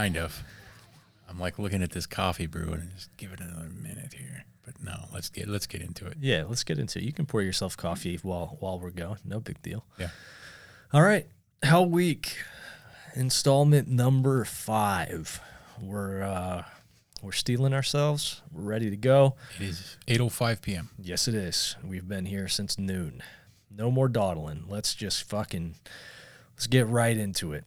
kind of. I'm like looking at this coffee brew and just give it another minute here. But no, let's get let's get into it. Yeah, let's get into it. You can pour yourself coffee while while we're going. No big deal. Yeah. All right. Hell Week, installment number five. We're uh we're steeling ourselves. We're ready to go. It is 8:05 p.m. Yes, it is. We've been here since noon. No more dawdling. Let's just fucking let's get right into it.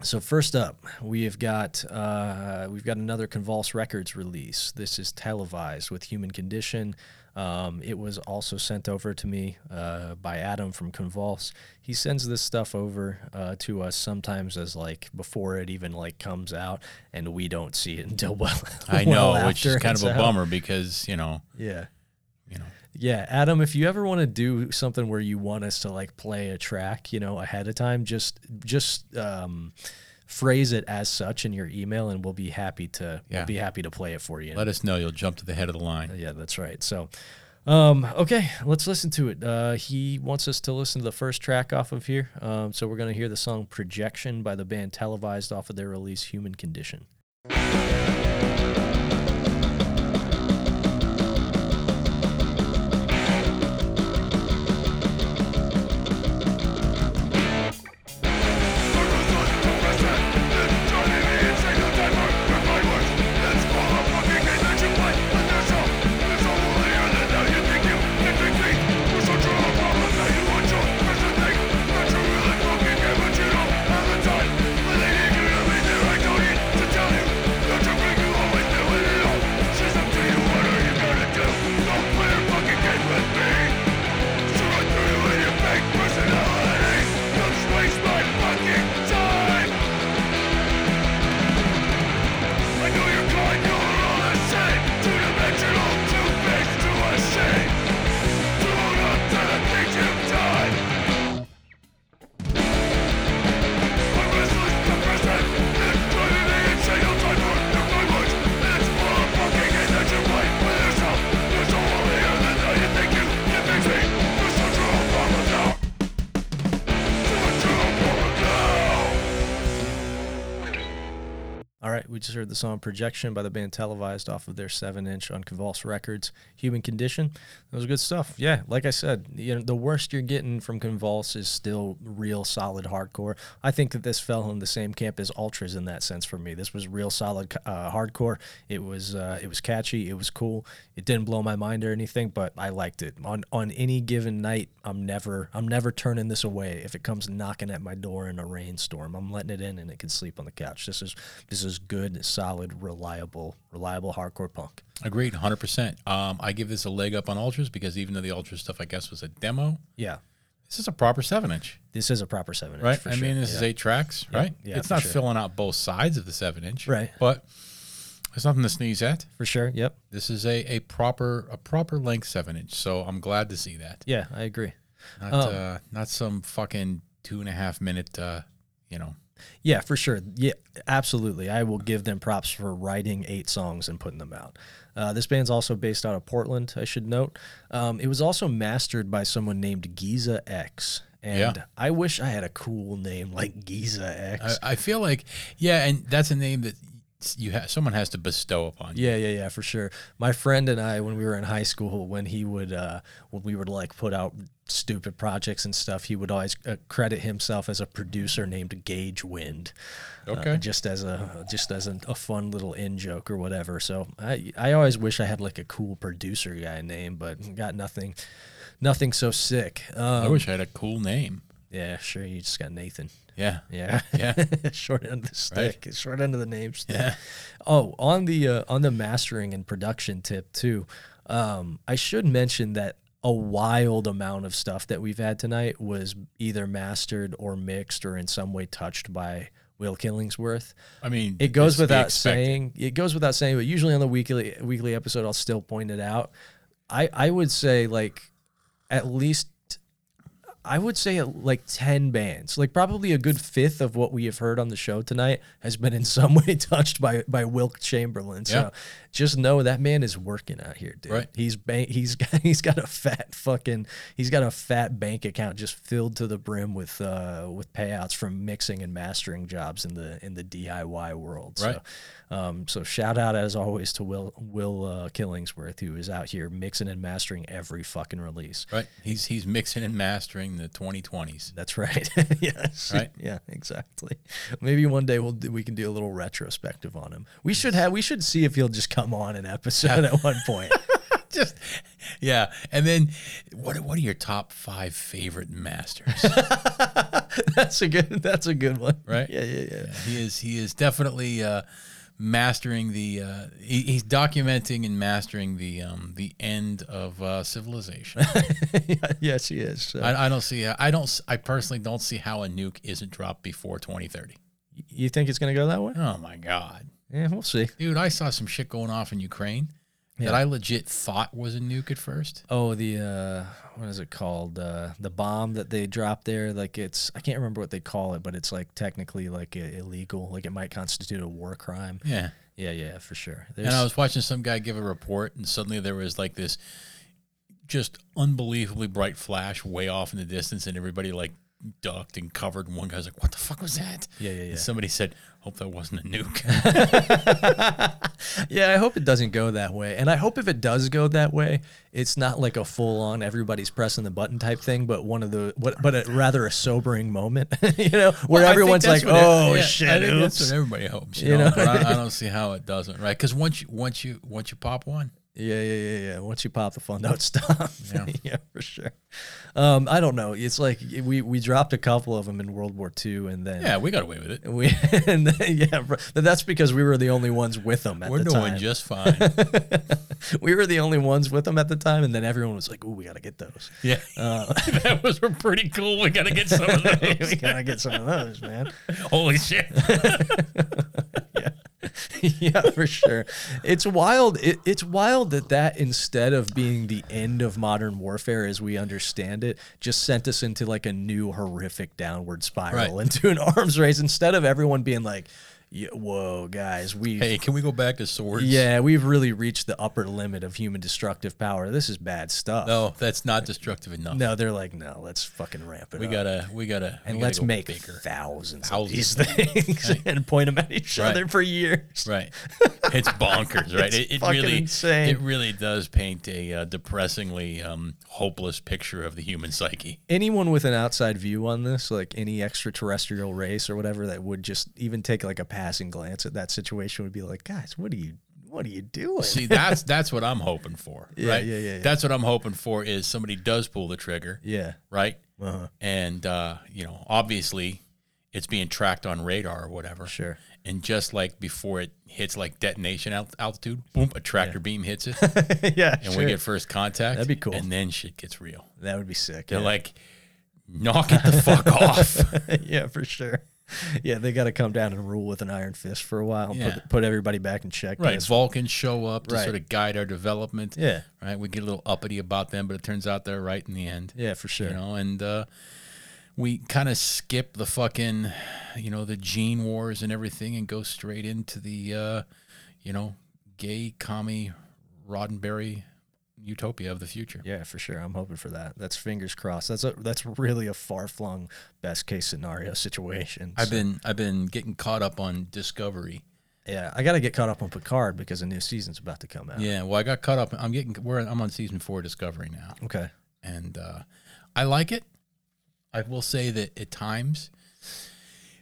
So first up, we have got uh, we've got another Convulse Records release. This is televised with Human Condition. Um, it was also sent over to me uh, by Adam from Convulse. He sends this stuff over uh, to us sometimes as like before it even like comes out, and we don't see it until well. I know, well which is kind of a out. bummer because you know, Yeah. you know, Yeah, Adam, if you ever want to do something where you want us to like play a track, you know, ahead of time, just just um, phrase it as such in your email, and we'll be happy to Yeah. we'll be happy to play it for you. let us know. You'll jump to the head of the line. yeah, that's right. So, um, okay, let's listen to it. Uh, he wants us to listen to the first track off of here, um, so we're gonna hear the song "Projection" by the band Televised off of their release "Human Condition." Just heard the song Projection by the band Televised off of their 7 inch on Convulse Records, Human Condition. That was good stuff. Yeah, like I said, you know, the worst you're getting from Convulse is still real solid hardcore. I think that this fell in the same camp as Ultras in that sense for me. This was real solid uh, hardcore. It was uh, it was catchy, it was cool. It didn't blow my mind or anything, but I liked it. On on any given night, I'm never I'm never turning this away. If it comes knocking at my door in a rainstorm, I'm letting it in and it can sleep on the couch. This is this is good, solid, reliable, reliable hardcore punk. Agreed, 100%. Um, I give this a leg up on Ultras because even though the Ultras stuff, I guess, was a demo, Yeah, this is a proper 7 inch, this is a proper seven inch. right? For I sure. mean, this yeah. is eight tracks, right? yeah, it's not sure. filling out both sides of the 7 inch, Right. But it's nothing to sneeze at. for sure. Yep. This is a, a proper a proper length 7 inch, so I'm glad to see that. Yeah, I agree. Not Um, uh, not some fucking two and a half minute, uh, you know. Yeah, for sure. Yeah, absolutely. I will give them props for writing eight songs and putting them out. Uh, this band's also based out of Portland, I should note. Um, it was also mastered by someone named Giza X. And Yeah. I wish I had a cool name like Giza X. I, I feel like, yeah, and that's a name that you have someone has to bestow upon you. Yeah, yeah, yeah, for sure. My friend and I, when we were in high school, when he would, uh, when we would like put out stupid projects and stuff, he would always uh, credit himself as a producer named Gage Wind. uh, Okay. just as a just as a, a fun little in joke or whatever. So I I always wish I had like a cool producer guy name, but got nothing, nothing so sick. Um, I wish I had a cool name. Yeah, sure. You just got Nathan. Yeah. Yeah, Yeah. short end of the stick. Short end of the name. stick. Yeah. Oh, on the uh, on the mastering and production tip too, um, I should mention that a wild amount of stuff that we've had tonight was either mastered or mixed or in some way touched by Will Killingsworth. I mean, It goes it's to be without saying. It goes without saying, but usually on the weekly weekly episode, I'll still point it out. I I would say like at least I would say uh, like 10 bands. Like probably a good fifth of what we have heard on the show tonight has been in some way touched by by Wilt Chamberlain. So Yeah. Just know that man is working out here, dude. Right. He's bank he's got he's got a fat fucking he's got a fat bank account just filled to the brim with uh with payouts from mixing and mastering jobs in the in the DIY world. Right. So um so shout out as always to Will Will uh, Killingsworth who is out here mixing and mastering every fucking release. Right. He's he's mixing and mastering the 2020s. That's right. yes. Right? Yeah. Exactly. Maybe one day we'll we can do a little retrospective on him. We should have. We should see if he'll just come on an episode at one point. Just yeah. And then what what are your top five favorite masters? that's a good. That's a good one. Right? Yeah. Yeah. Yeah. he is he is definitely uh, mastering the uh, he, he's documenting and mastering the um, the end of uh, civilization. Yes, he is. So, I, I don't see I don't I personally don't see how a nuke isn't dropped before 2030. you think it's gonna go that way? Oh my god. Yeah, we'll see. Dude, I saw some shit going off in Ukraine Yeah. that I legit thought was a nuke at first. Oh, the uh, what is it called? Uh, the bomb that they dropped there. Like it's I can't remember what they call it, but it's like technically like illegal. Like it might constitute a war crime. Yeah. Yeah. Yeah. For sure. And I was watching some guy give a report, and suddenly there was like this just unbelievably bright flash way off in the distance, and everybody like ducked and covered. And one guy's like, "What the fuck was that?" Yeah, yeah, yeah. And somebody said, "Hope that wasn't a nuke." yeah, I hope it doesn't go that way. And I hope if it does go that way, it's not like a full on everybody's pressing the button type thing, but one of the what but a, rather a sobering moment, you know, where think everyone's like, "Oh yeah, shit, I think that's what everybody hopes, you, You know. know? But I, I don't see how it doesn't, right? Because once you once you once you pop one, Yeah, yeah, yeah, yeah. Once you pop the fun, don't stop. Yeah. Yeah, for sure. Um, I don't know. It's like we we dropped a couple of them in World War II, and then yeah, we got away with it. we and then, yeah, but that's because we were the only ones with them at We're the doing just fine. we were the only ones with them at the time, and then everyone was like, "Ooh, we got to get those." yeah, Uh, that was pretty cool. We got to get some of those. we gotta get some of those, man. Holy shit! yeah, for sure. It's wild. It, it's wild that that instead of being the end of modern warfare as we understand it, just sent us into like a new horrific downward spiral Right. into an arms race. Instead of everyone being like, yeah, "Whoa, guys, we." Hey, can we go back to swords? Yeah, we've really reached the upper limit of human destructive power. This is bad stuff. No, that's not destructive enough. No, they're like, no, let's fucking ramp it up. We up. gotta, we gotta, and we gotta let's go make bigger. thousands, Thousands. of these things and point them at each Right. other for years. Right. It's bonkers, right? It's it it really, insane. it really does paint a uh, depressingly um, hopeless picture of the human psyche. anyone with an outside view on this, like any extraterrestrial race or whatever, that would just even take like a passing glance at that situation would be like, guys, what are you, what are you doing? See, that's that's what I'm hoping for, Yeah, right? yeah, yeah, yeah. That's what I'm hoping for is somebody does pull the trigger, yeah, right? uh-huh. And uh, you know, obviously, it's being tracked on radar or whatever. sure. And just like before it hits like detonation alt- altitude, boom, a tractor beam hits it, yeah, and sure. we get first contact. That'd be cool. And then shit gets real. that would be sick. They're yeah. like, knock it the fuck off. yeah, for sure. Yeah, they got to come down and rule with an iron fist for a while and Yeah. put, put everybody back in check. Right. Vulcans show up to Right. sort of guide our development. Yeah, Right. We get a little uppity about them, but it turns out they're right in the end. yeah, for sure. You know, and uh, we kind of skip the fucking, you know, the gene wars and everything and go straight into the, uh, you know, gay, commie, Roddenberry utopia of the future. Yeah, for sure. I'm hoping for that. That's fingers crossed. That's a that's really a far flung best case scenario situation. I've So, been I've been getting caught up on Discovery. yeah, I got to get caught up on Picard because a new season's about to come out. Yeah, well, I got caught up. I'm getting we're I'm on season four of Discovery now. Okay. and uh, I like it. I will say that at times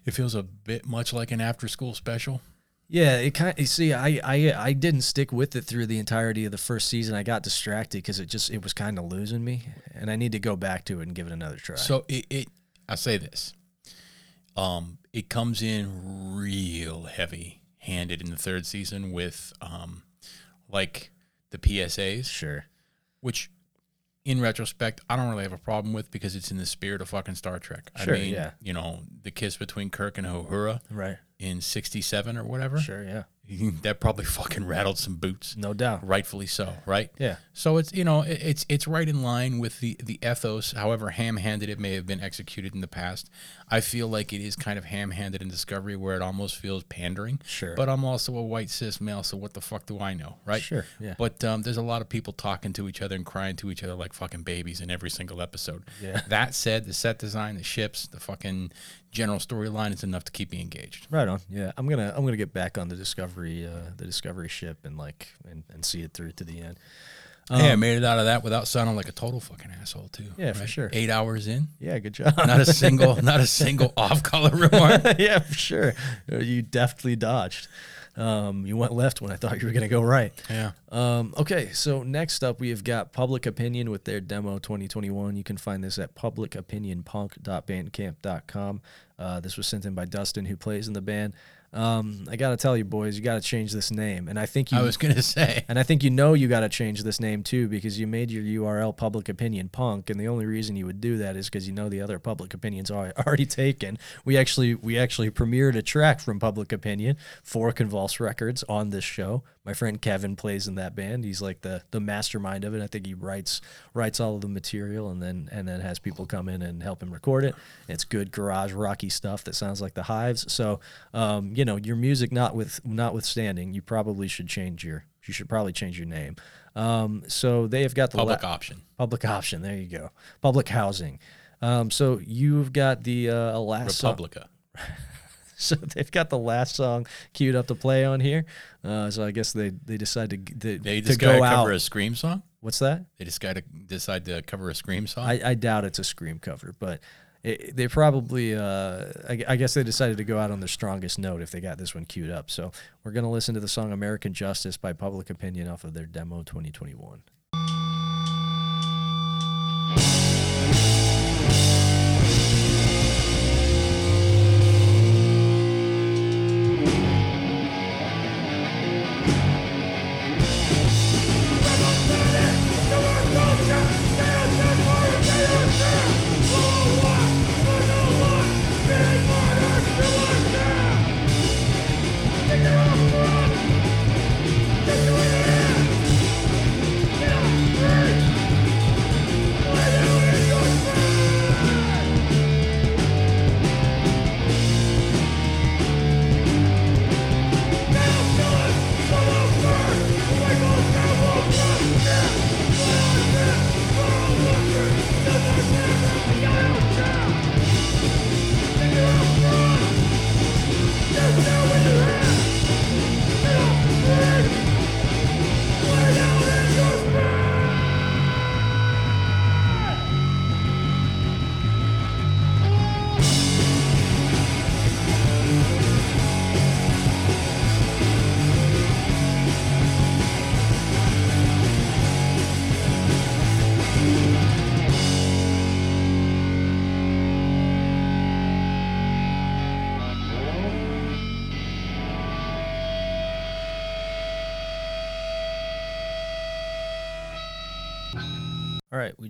it feels a bit much like an after school special. Yeah, it kind. Of, see, I, I I didn't stick with it through the entirety of the first season. I got distracted because it just it was kind of losing me, and I need to go back to it and give it another try. So it, it I say this, um, it comes in real heavy handed in the third season with um, like the PSAs, sure. which in retrospect I don't really have a problem with because it's in the spirit of fucking Star Trek. Sure, I mean, yeah. you know, the kiss between Kirk and Uhura Right. In '67 or whatever. Sure. Yeah. that probably fucking rattled some boots. No doubt. Rightfully so, right? Yeah. So it's you know it- it's it's right in line with the the ethos, however ham-handed it may have been executed in the past. I feel like it is kind of ham-handed in Discovery, where it almost feels pandering. Sure. But I'm also a white cis male, so what the fuck do I know, right? Sure, yeah. But um, there's a lot of people talking to each other and crying to each other like fucking babies in every single episode. Yeah. That said, the set design, the ships, the fucking general storyline is enough to keep me engaged. Right on. Yeah, I'm gonna I'm gonna get back on the Discovery uh, the Discovery ship and like and, and see it through to the end. Hey, I made it out of that without sounding like a total fucking asshole too. Yeah, for sure. Eight hours in. Yeah, good job. not a single not a single off color remark yeah, for sure. Uh, You deftly dodged. Um, you went left when I thought you were gonna go right. yeah Um, okay, so next up we have got Public Opinion with their demo 2021. You can find this at publicopinionpunk.bandcamp.com. Uh, this was sent in by Dustin, who plays in the band. Um, I gotta tell you, boys, you gotta change this name, and I think you i was gonna say And I think you know you got to change this name too because you made your URL Public Opinion Punk, and the only reason you would do that is because you know the other Public Opinions are already taken. We actually we actually premiered a track from Public Opinion for Convulse Records on this show. My friend Kevin plays in that band. He's like the the mastermind of it. I think he writes writes all of the material and then and then has people come in and help him record it. It's good garage rocky stuff that sounds like the Hives. So um, you know your music not with notwithstanding, you probably should change your you should probably change your name. Um, so they have got the public la- option public option. There you go. Public housing. Um, so you've got the uh, song- republica so they've got the last song queued up to play on here. Uh, so I guess they they decide to they, they to just go out. cover a scream song What's that? they just gotta decide to cover a scream song I, I doubt it's a scream cover, but it, they probably uh, I, I guess they decided to go out on their strongest note if they got this one queued up. So we're gonna listen to the song "American Justice" by Public Opinion off of their demo 2021.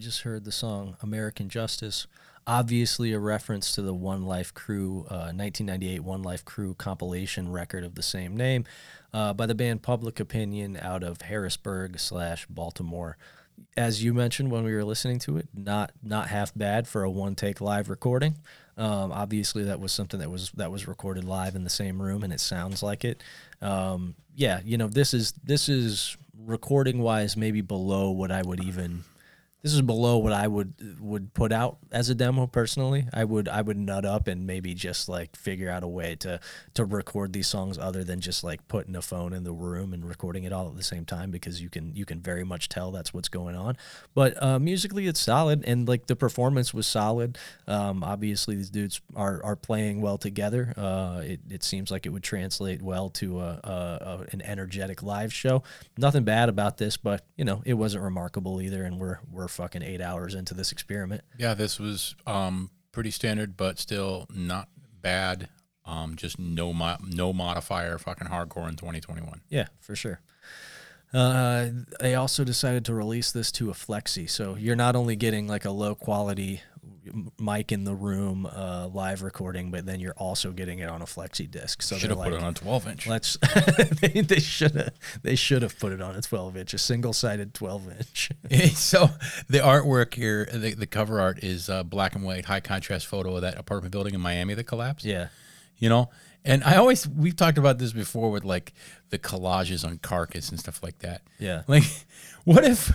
Just heard the song American Justice. Obviously, a reference to the One Life Crew, uh, 1998 One Life Crew compilation record of the same name uh, by the band Public Opinion out of Harrisburg slash Baltimore. As you mentioned when we were listening to it, not not half bad for a one take live recording. Um, obviously, that was something that was that was recorded live in the same room, and it sounds like it. Um, yeah, you know, this is this is recording wise maybe below what I would even this is below what I would would put out as a demo personally. I would I would nut up and maybe just like figure out a way to to record these songs other than just like putting a phone in the room and recording it all at the same time because you can you can very much tell that's what's going on. But uh, musically it's solid and like the performance was solid. Um, obviously these dudes are are playing well together. Uh, it it seems like it would translate well to a, a, a an energetic live show. Nothing bad about this, but you know it wasn't remarkable either, and we're we're fucking eight hours into this experiment. Yeah, this was um, pretty standard, but still not bad. Um, just no mo- no modifier, fucking hardcore in 2021. Yeah, for sure. Uh, they also decided to release this to a flexi, so you're not only getting like a low quality, mic in the room, uh, live recording, but then you're also getting it on a flexi disc. So Should have put it on 12 inch. Let's. they they should have. They should have put it on a 12 inch, a single sided 12 inch. so the artwork here, the, the cover art is uh, black and white, high contrast photo of that apartment building in Miami that collapsed. yeah. You know, and I always we've talked about this before with like the collages on carcass and stuff like that. Yeah. Like, what if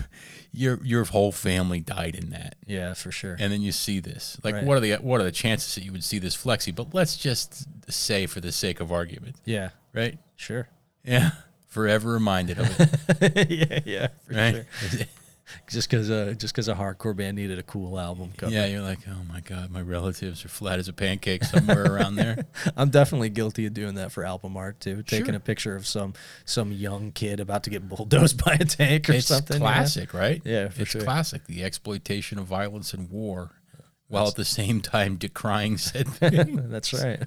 your your whole family died in that, Yeah, for sure. and then you see this? Like, Right. what are the what are the chances that you would see this flexi? But let's just say, for the sake of argument, yeah. right? Sure. Yeah, forever reminded of it, yeah. Yeah. For right? sure. Just because uh, just because a hardcore band needed a cool album cover. Yeah, you're like, oh my god, my relatives are flat as a pancake somewhere around there. I'm definitely guilty of doing that for album art too. Taking Sure. a picture of some some young kid about to get bulldozed by a tank or It's something. classic, right? Yeah, for it's sure. classic. The exploitation of violence and war, while at the same time decrying said thing. That's right.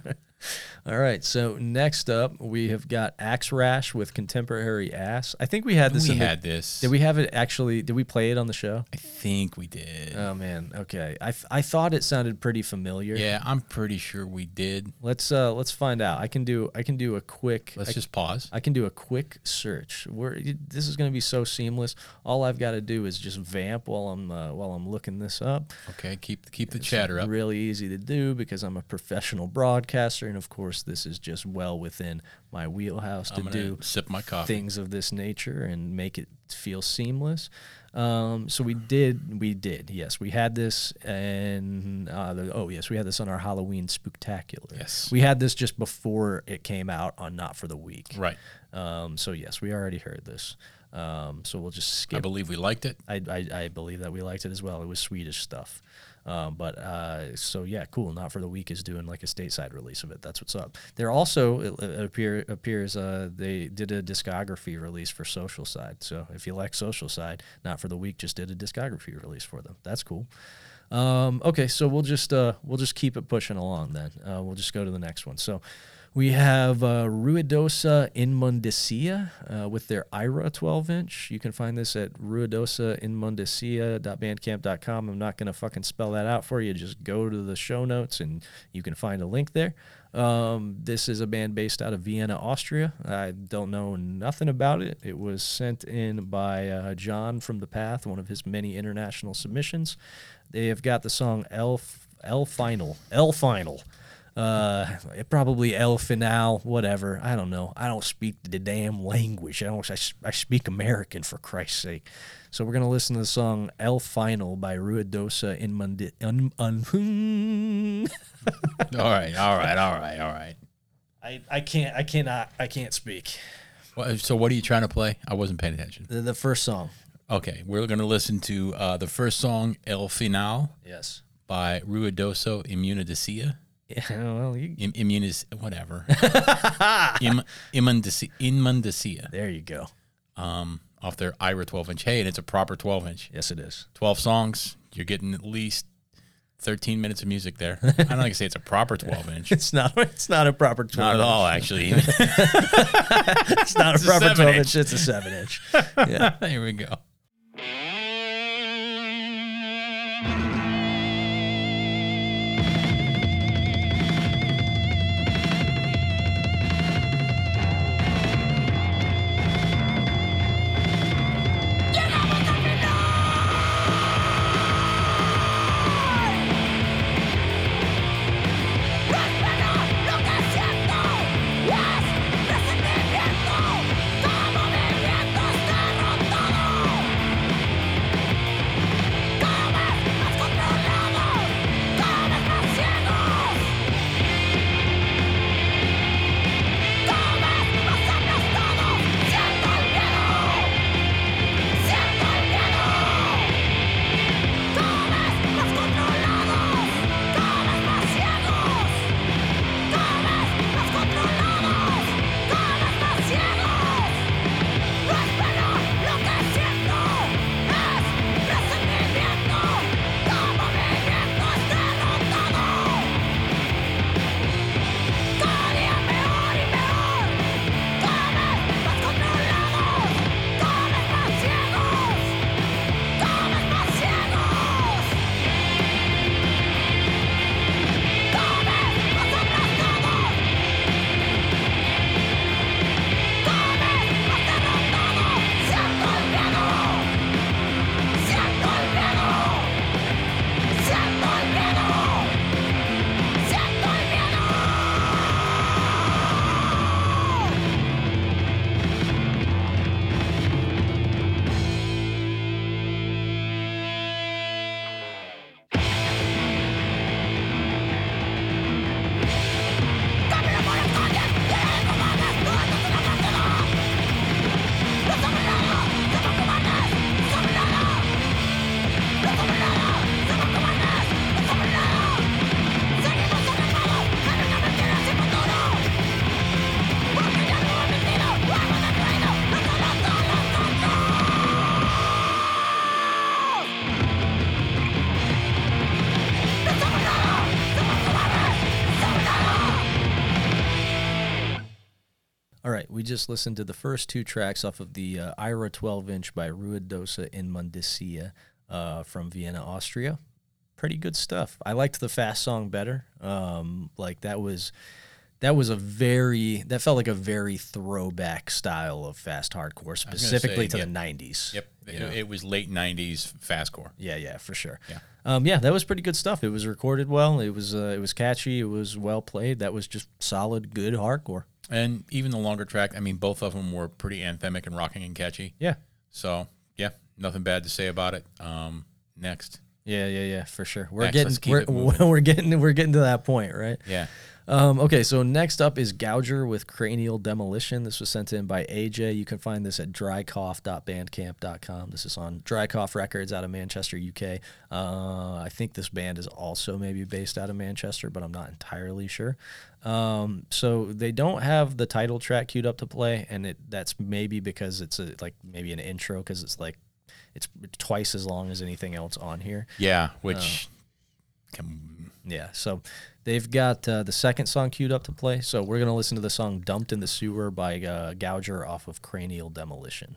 All right. So next up, we have got Axe Rash with Contemporary Ass. I think we had this. we in the- had this. Did we have it actually? Did we play it on the show? I think we did. Oh man. Okay. I, I thought it sounded pretty familiar. yeah, I'm pretty sure we did. Let's uh let's find out. I can do I can do a quick. Let's I, just pause. I can do a quick search. We're, this is going to be so seamless. All I've got to do is just vamp while I'm uh, while I'm looking this up. Okay, keep keep the chatter up. Really easy to do because I'm a professional broadcaster, and of course, this is just well within my wheelhouse to do sip my coffee. things of this nature and make it feel seamless. Um, so we did, we did, yes, we had this, and uh, the, oh yes, we had this on our Halloween spectacular. Yes. we had this just before it came out on Not for the Weak. Right. Um, so yes, we already heard this. Um, so we'll just skip. I believe we liked it. I, I, I believe that we liked it as well. It was Swedish stuff. Um, but uh, so yeah, cool. Not for the weak is doing like a stateside release of it. That's what's up. They're also it, it appear appears uh, they did a discography release for Social Side. So if you like Social Side, Not for the weak just did a discography release for them. That's cool. Um, okay, so we'll just uh, we'll just keep it pushing along then. Uh, we'll just go to the next one. So we have uh, Ruidosa Inmundicia uh, with their Ira 12 inch. You can find this at ruidosainmundicia.bandcamp.com. I'm not going to fucking spell that out for you. Just go to the show notes and you can find a link there. Um, this is a band based out of Vienna, Austria. I don't know nothing about it. It was sent in by uh, John from The Path, one of his many international submissions. They have got the song L, L Final. L Final uh probably el final whatever i don't know i don't speak the damn language i don't i, I speak american for christ's sake so we're gonna listen to the song el final by ruidosa in Mundi- un, un, all right, all right, all right, all right. I, I can't i cannot i can't speak Well, so what are you trying to play? I wasn't paying attention. the, the first song Okay, we're going to listen to uh, the first song, El Final, yes by Ruidoso Immunidicia. Yeah, well you, Im- immunis, whatever. Im, immundicia, immundicia, there you go um, off their Ira 12 inch. Hey, and it's a proper 12 inch. yes it is 12 songs. You're getting at least 13 minutes of music there. I don't like to say it's a proper 12 inch. it's not it's not a proper 12 Not at inch. all, actually. it's not a a proper 12 seven inch it's a 7 inch yeah Here we go. Just listened to the first two tracks off of the uh, Ira 12 inch by Ruidosa in Mundisia uh, from Vienna, Austria. Pretty good stuff. I liked the fast song better. Um, like that was that was a very that felt like a very throwback style of fast hardcore, specifically say, to yeah. the 90s. Yep. It, it was late '90s fastcore. Yeah, yeah, for sure. Yeah. Um, yeah, that was pretty good stuff. It was recorded well. It was uh, it was catchy. It was well played. That was just solid, good hardcore. And even the longer track, I mean, both of them were pretty anthemic and rocking and catchy. Yeah. So yeah, nothing bad to say about it. Um, next, Yeah, yeah, yeah, for sure. We're Next, getting we're, we're getting we're getting to that point, right? yeah, Um, okay, so next up is Gouger with Cranial Demolition. This was sent in by AJ. You can find this at drycough.bandcamp.com. This is on Dry Cough Records out of Manchester, UK. Uh, I think this band is also maybe based out of Manchester, but I'm not entirely sure. Um, so they don't have the title track queued up to play, and it that's maybe because it's a, like maybe an intro because it's like it's twice as long as anything else on here. yeah. Which, can, Yeah, so they've got uh, the second song queued up to play. So we're to listen to the song Dumped in the Sewer by uh, Gouger off of Cranial Demolition.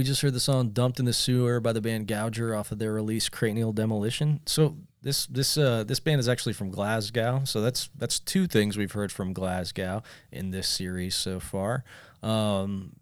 We just heard the song "Dumped in the Sewer" by the band Gouger off of their release "Cranial Demolition." So this this uh, this band is actually from Glasgow. So that's that's two things we've heard from Glasgow in this series so far. Um,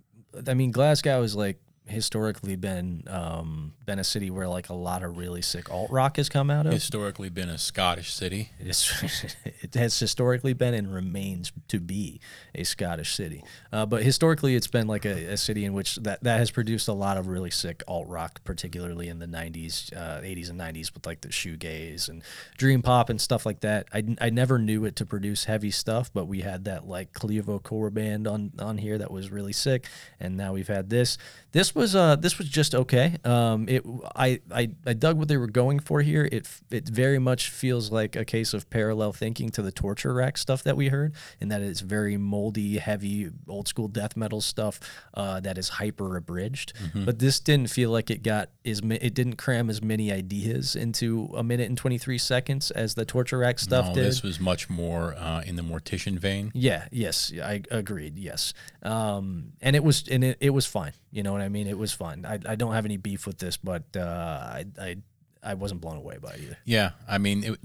I mean, Glasgow is like historically been um, been a city where like a lot of really sick alt rock has come out of. historically been a Scottish city. It, is, it has historically been and remains to be a Scottish city. Uh, but historically, it's been like a, a city in which that, that has produced a lot of really sick alt rock, particularly in the 90s, uh, 80s, and 90s with like the shoegaze and dream pop and stuff like that. I, I never knew it to produce heavy stuff, but we had that like Clevo core band on, on here that was really sick. And now we've had this. This was uh this was just okay. Um, it I, I I dug what they were going for here. It it very much feels like a case of parallel thinking to the torture rack stuff that we heard, and that it's very moldy, heavy, old school death metal stuff uh, that is hyper abridged. But this didn't feel like it got as it didn't cram as many ideas into a minute and twenty three seconds as the torture rack stuff No, did. this was much more uh, in the Mortician vein. Yeah, yes, I agreed. Yes, um, and it was and it, it was fine. You know what I mean? It was fun. I, I don't have any beef with this, but uh, I I I wasn't blown away by it either. Yeah, I mean, it,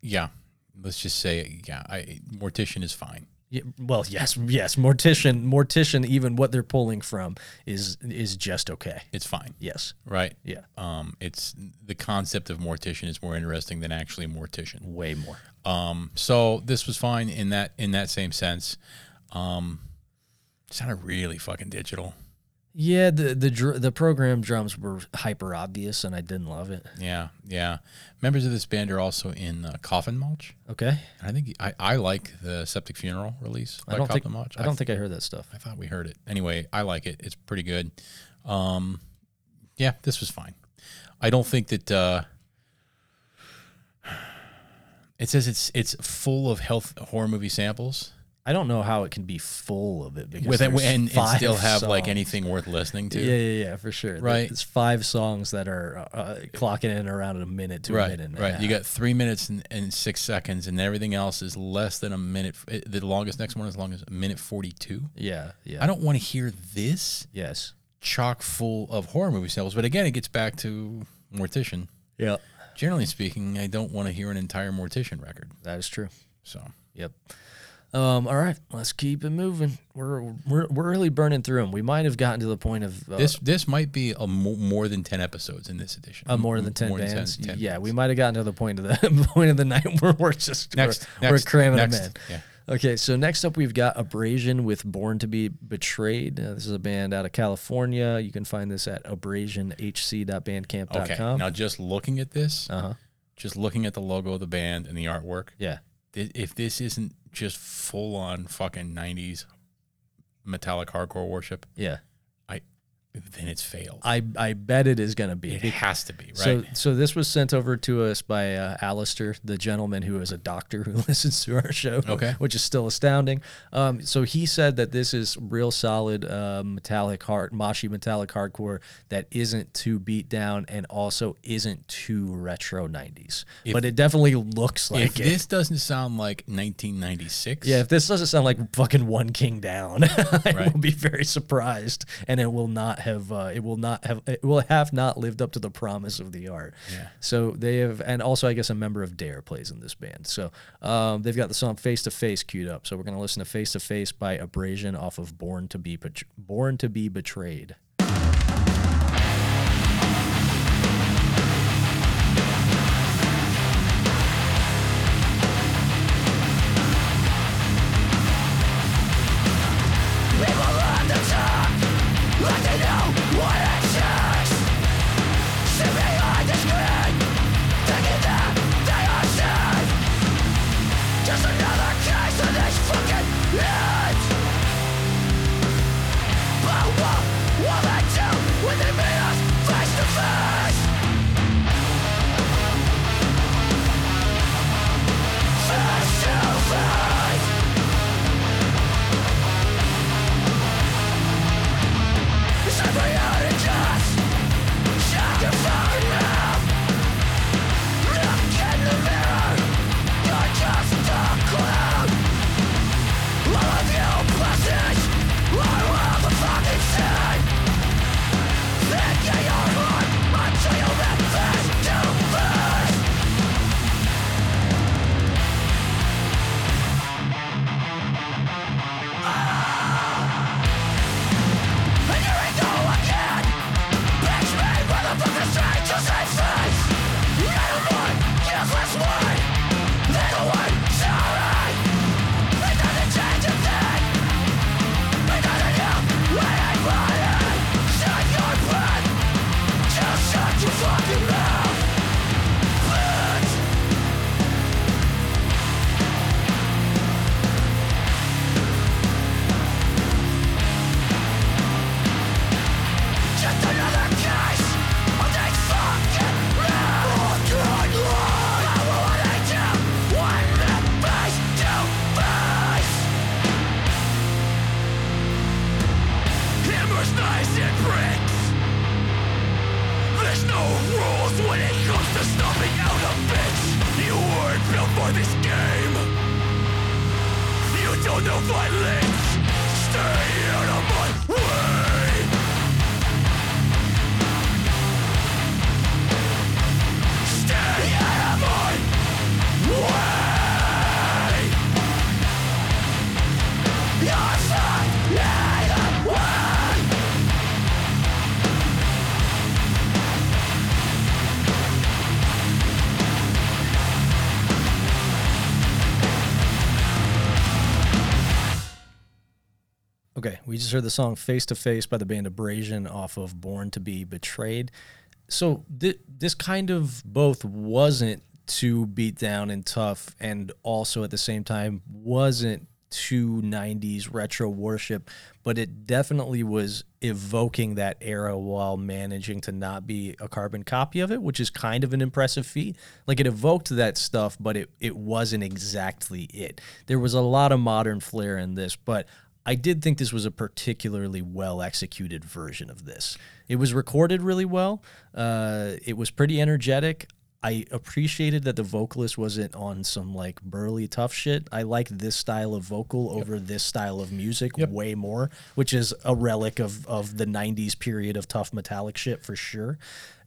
yeah. Let's just say, yeah, I, Mortician is fine. Yeah, well, yes, yes. Mortician, Mortician. Even what they're pulling from is is just okay. It's fine, Yes, right? yeah, Um, it's the concept of Mortician is more interesting than actually Mortician. way more. Um, so this was fine in that in that same sense. Um, it sounded really fucking digital. Yeah, the the dr- the program drums were hyper obvious, and I didn't love it. Yeah, yeah. Members of this band are also in uh, Coffin Mulch. Okay, And I think I, I like the Septic Funeral release. I don't Coffin think Mulch. I don't think I heard that stuff. I thought we heard it. Anyway, I like it. It's pretty good. Um, yeah, this was fine. I don't think that uh, it says it's it's full of health horror movie samples. I don't know how it can be full of it because With it, and, and still have like anything worth listening to. Yeah, yeah, yeah, for sure. Right. It's five songs that are uh, clocking in around a minute to a minute. and a right. You got three minutes and, and six seconds, and everything else is less than a minute. The longest next one is long as a minute forty-two. yeah, yeah. I don't want to hear this Yes. chock full of horror movie samples. But again, it gets back to Mortician. Yeah, Generally speaking, I don't want to hear an entire Mortician record. that is true. So Yep. Um, all right, let's keep it moving. We're we're we're really burning through them. We might have gotten to the point of uh, this this might be a mo- more than ten episodes in this edition. uh, more than ten more than bands. 10 yeah, we might have gotten to the point of the point of the night where we're just Next, we're, next, we're cramming next. them in. Yeah. Okay, so next up we've got Abrasion with Born to Be Betrayed. Uh, this is a band out of California. You can find this at abrasionhc.bandcamp.com. Okay. Now, just looking at this, uh huh. just looking at the logo of the band and the artwork, Yeah. thi- if this isn't just full on fucking '90s metallic hardcore worship, Yeah. Then it's failed. I I bet it is going to be. it has to be right. So, so this was sent over to us by uh, Alistair, the gentleman who is a doctor who listens to our show. Okay. which is still astounding. Um, so he said that this is real solid uh, metallic hard, moshy metallic hardcore that isn't too beat down and also isn't too retro '90s, If- but it definitely looks like if it. this doesn't sound like 1996, yeah, if this doesn't sound like fucking One King Down, I Right. will be very surprised, and it will not have, uh, it will not have, it will have not lived up to the promise of the art. Yeah. So they have, and also I guess a member of Dare plays in this band. So um, they've got the song "Face to Face" queued up. So we're gonna listen to "Face to Face" by Abrasion off of "Born to Be Bet- Born to Be Betrayed." Just heard the song "Face to Face" by the band Abrasion off of "Born to Be Betrayed." So th- this kind of both wasn't too beat down and tough, and also at the same time wasn't too 90s retro worship, but it definitely was evoking that era while managing to not be a carbon copy of it, which is kind of an impressive feat. Like it evoked that stuff, but it, it wasn't exactly it. There was a lot of modern flair in this, but I did think this was a particularly well executed version of this. It was recorded really well. Uh, it was pretty energetic. I appreciated that the vocalist wasn't on some like burly tough shit. I like this style of vocal over this style of music way more, which is a relic of of the '90s period of tough metallic shit for sure.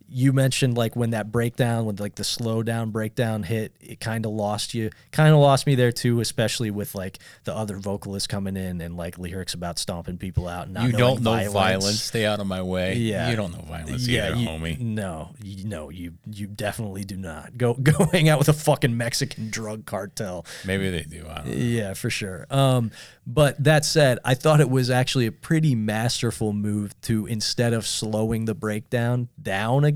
You mentioned like when that breakdown, when like the slowdown breakdown hit, it kind of lost you. Kind of lost me there too, especially with like the other vocalists coming in and like lyrics about stomping people out. And not You don't know violence. Stay out of my way. Yeah. You don't know violence yeah, either, you- homie. No, you, no, you you definitely do not. Go go hang out with a fucking Mexican drug cartel. Maybe they do. I don't know. Yeah, for sure. Um, but that said, I thought it was actually a pretty masterful move to instead of slowing the breakdown down again,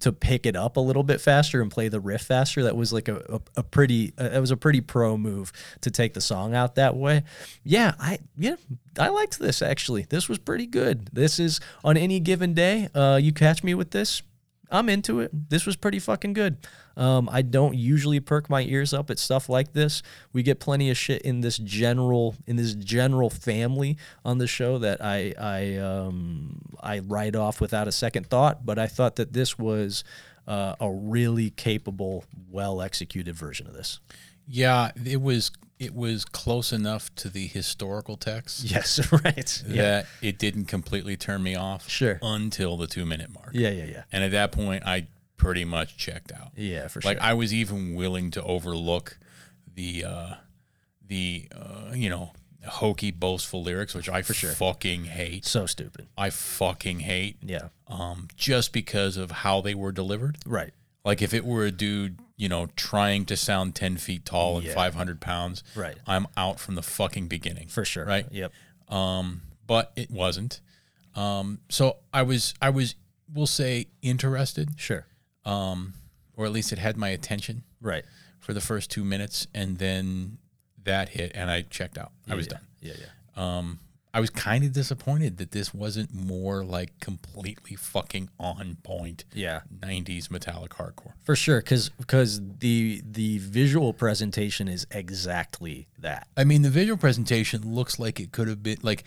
to pick it up a little bit faster and play the riff faster. That was like a, a, a pretty uh, was a pretty pro move to take the song out that way. Yeah, I yeah I liked this actually. This was pretty good. This is on any given day. Uh, you catch me with this. I'm into it. This was pretty fucking good. Um, I don't usually perk my ears up at stuff like this. We get plenty of shit in this general in this general family on the show that I I um, I write off without a second thought. But I thought that this was uh, a really capable, well executed version of this. Yeah, it was it was close enough to the historical text Yes, right. Yeah, it didn't completely turn me off. Sure. Until the two minute mark. yeah, yeah, yeah. And at that point, I pretty much checked out. Yeah, for sure. Like. I was even willing to overlook the uh, the uh, you know hokey boastful lyrics, which I for sure fucking hate. so stupid. I fucking hate. Yeah, Um, just because of how they were delivered. right. Like if it were a dude, you know, trying to sound ten feet tall and Yeah. five hundred pounds, Right. I'm out from the fucking beginning. For sure. Right. Yep. Um, but it wasn't. Um, so I was, I was, we'll say, interested. Sure. Um, or at least it had my attention Right. for the first two minutes, and then that hit, and I checked out. I was yeah. done. Yeah, yeah. Um, I was kind of disappointed that this wasn't more like completely fucking on point. Yeah. 90s metallic hardcore. For sure, Because because the the visual presentation is exactly that. I mean, the visual presentation looks like it could have been like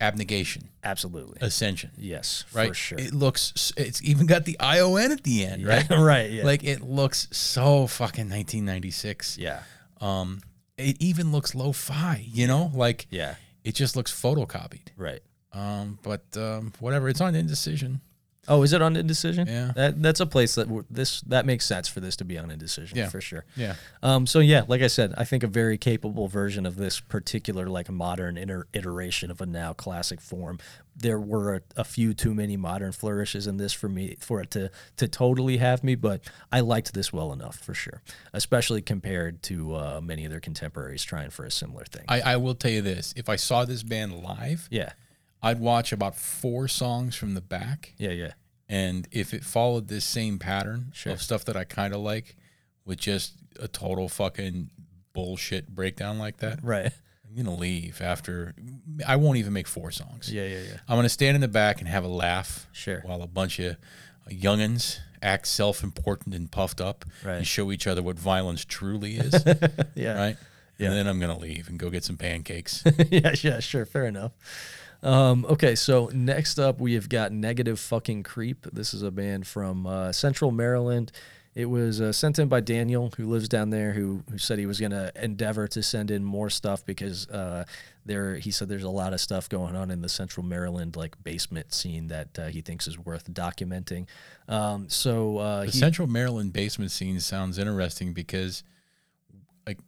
abnegation, Absolutely. ascension, yes, right? for sure. It looks. It's even got the ION at the end, right? right. Yeah. Like it looks so fucking 1996. yeah. Um, it even looks lo-fi, you know, like Yeah. it just looks photocopied. Right. Um, but um, whatever, it's on indecision. Oh, is it on indecision? Yeah. That that's a place that this that makes sense for this to be on indecision. Yeah. For sure. Yeah. Um, so yeah, like I said, I think a very capable version of this particular like modern iter- iteration of a now classic form. There were a, a few too many modern flourishes in this for me for it to to totally have me, but I liked this well enough for sure, especially compared to uh, many of their contemporaries trying for a similar thing. I, I will tell you this: if I saw this band live, yeah, I'd watch about four songs from the back, yeah, yeah, and if it followed this same pattern Sure. of stuff that I kind of like, with just a total fucking bullshit breakdown like that, right, I'm gonna leave after. I won't even make four songs. yeah, yeah, yeah. I'm gonna stand in the back and have a laugh. Sure. While a bunch of youngins act self-important and puffed up Right. and show each other what violence truly is. Yeah, right. Yeah. And then I'm gonna leave and go get some pancakes. yeah, yeah, sure, fair enough. Um, okay, so next up we have got Negative Fucking Creep. This is a band from uh, Central Maryland. It was uh, sent in by Daniel, who lives down there, who who said he was going to endeavor to send in more stuff because uh, there he said there's a lot of stuff going on in the Central Maryland like basement scene that uh, he thinks is worth documenting. Um, so uh, The he, Central Maryland basement scene sounds interesting because, like,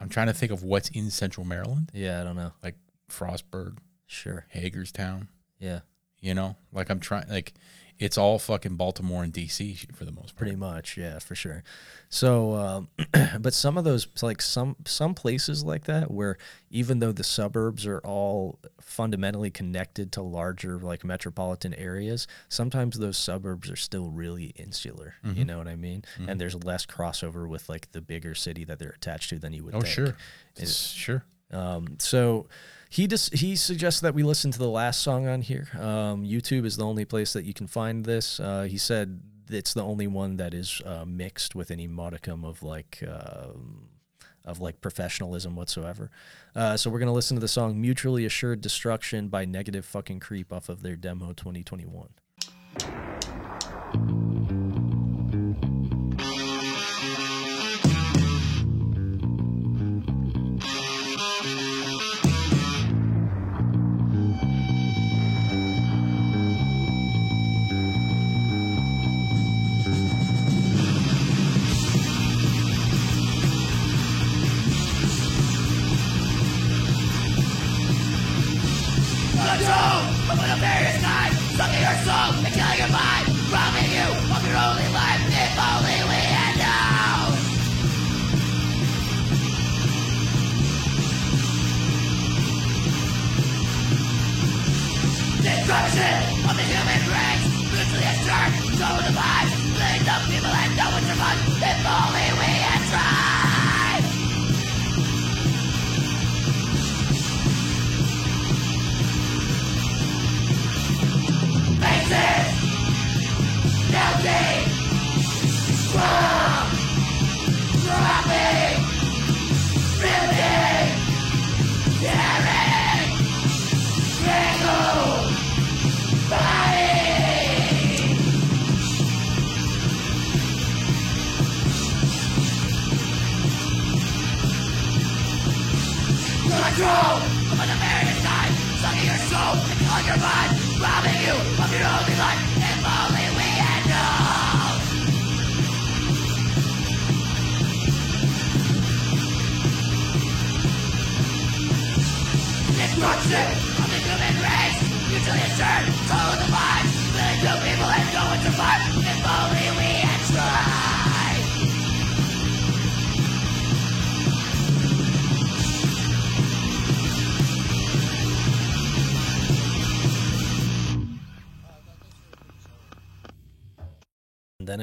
I'm trying to think of what's in Central Maryland, yeah, I don't know, like Frostburg, sure, Hagerstown. yeah, You know, like I'm trying, like, it's all fucking Baltimore and D.C. for the most part. pretty much yeah for sure so um, but some of those like some some places like that where even though the suburbs are all fundamentally connected to larger like metropolitan areas sometimes those suburbs are still really insular Mm-hmm. you know what i mean and there's less crossover with like the bigger city that they're attached to than you would Oh, think sure, It's- sure. Um, so he just he suggests that we listen to the last song on here. Um, YouTube is the only place that you can find this. Uh, he said it's the only one that is uh, mixed with any modicum of like um of like professionalism whatsoever. Uh, so we're gonna listen to the song "Mutually Assured Destruction" by Negative Fucking Creep off of their demo 2021.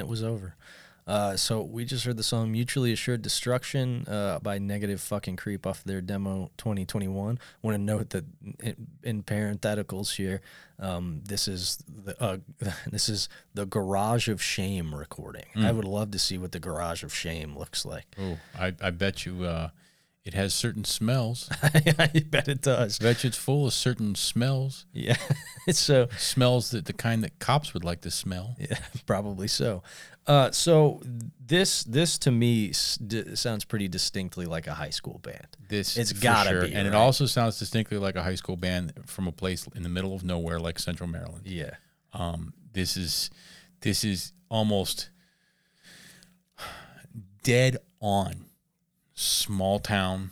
It was over. Uh, so we just heard the song "Mutually Assured Destruction" uh, by Negative Fucking Creep off their demo 2021. Want to note that in, in parentheticals here, um, this is the uh, this is the Garage of Shame recording. I would love to see what the Garage of Shame looks like. Oh, I, I bet you uh, it has certain smells. I bet it does. I bet you it's full of certain smells. Yeah. so Smells that the kind that cops would like to smell. Yeah, probably so. Uh, so this this to me s- d- sounds pretty distinctly like a high school band. This it's gotta sure. be, and it also sounds distinctly like a high school band from a place in the middle of nowhere, like Central Maryland. Yeah, Um, this is this is almost dead on small town,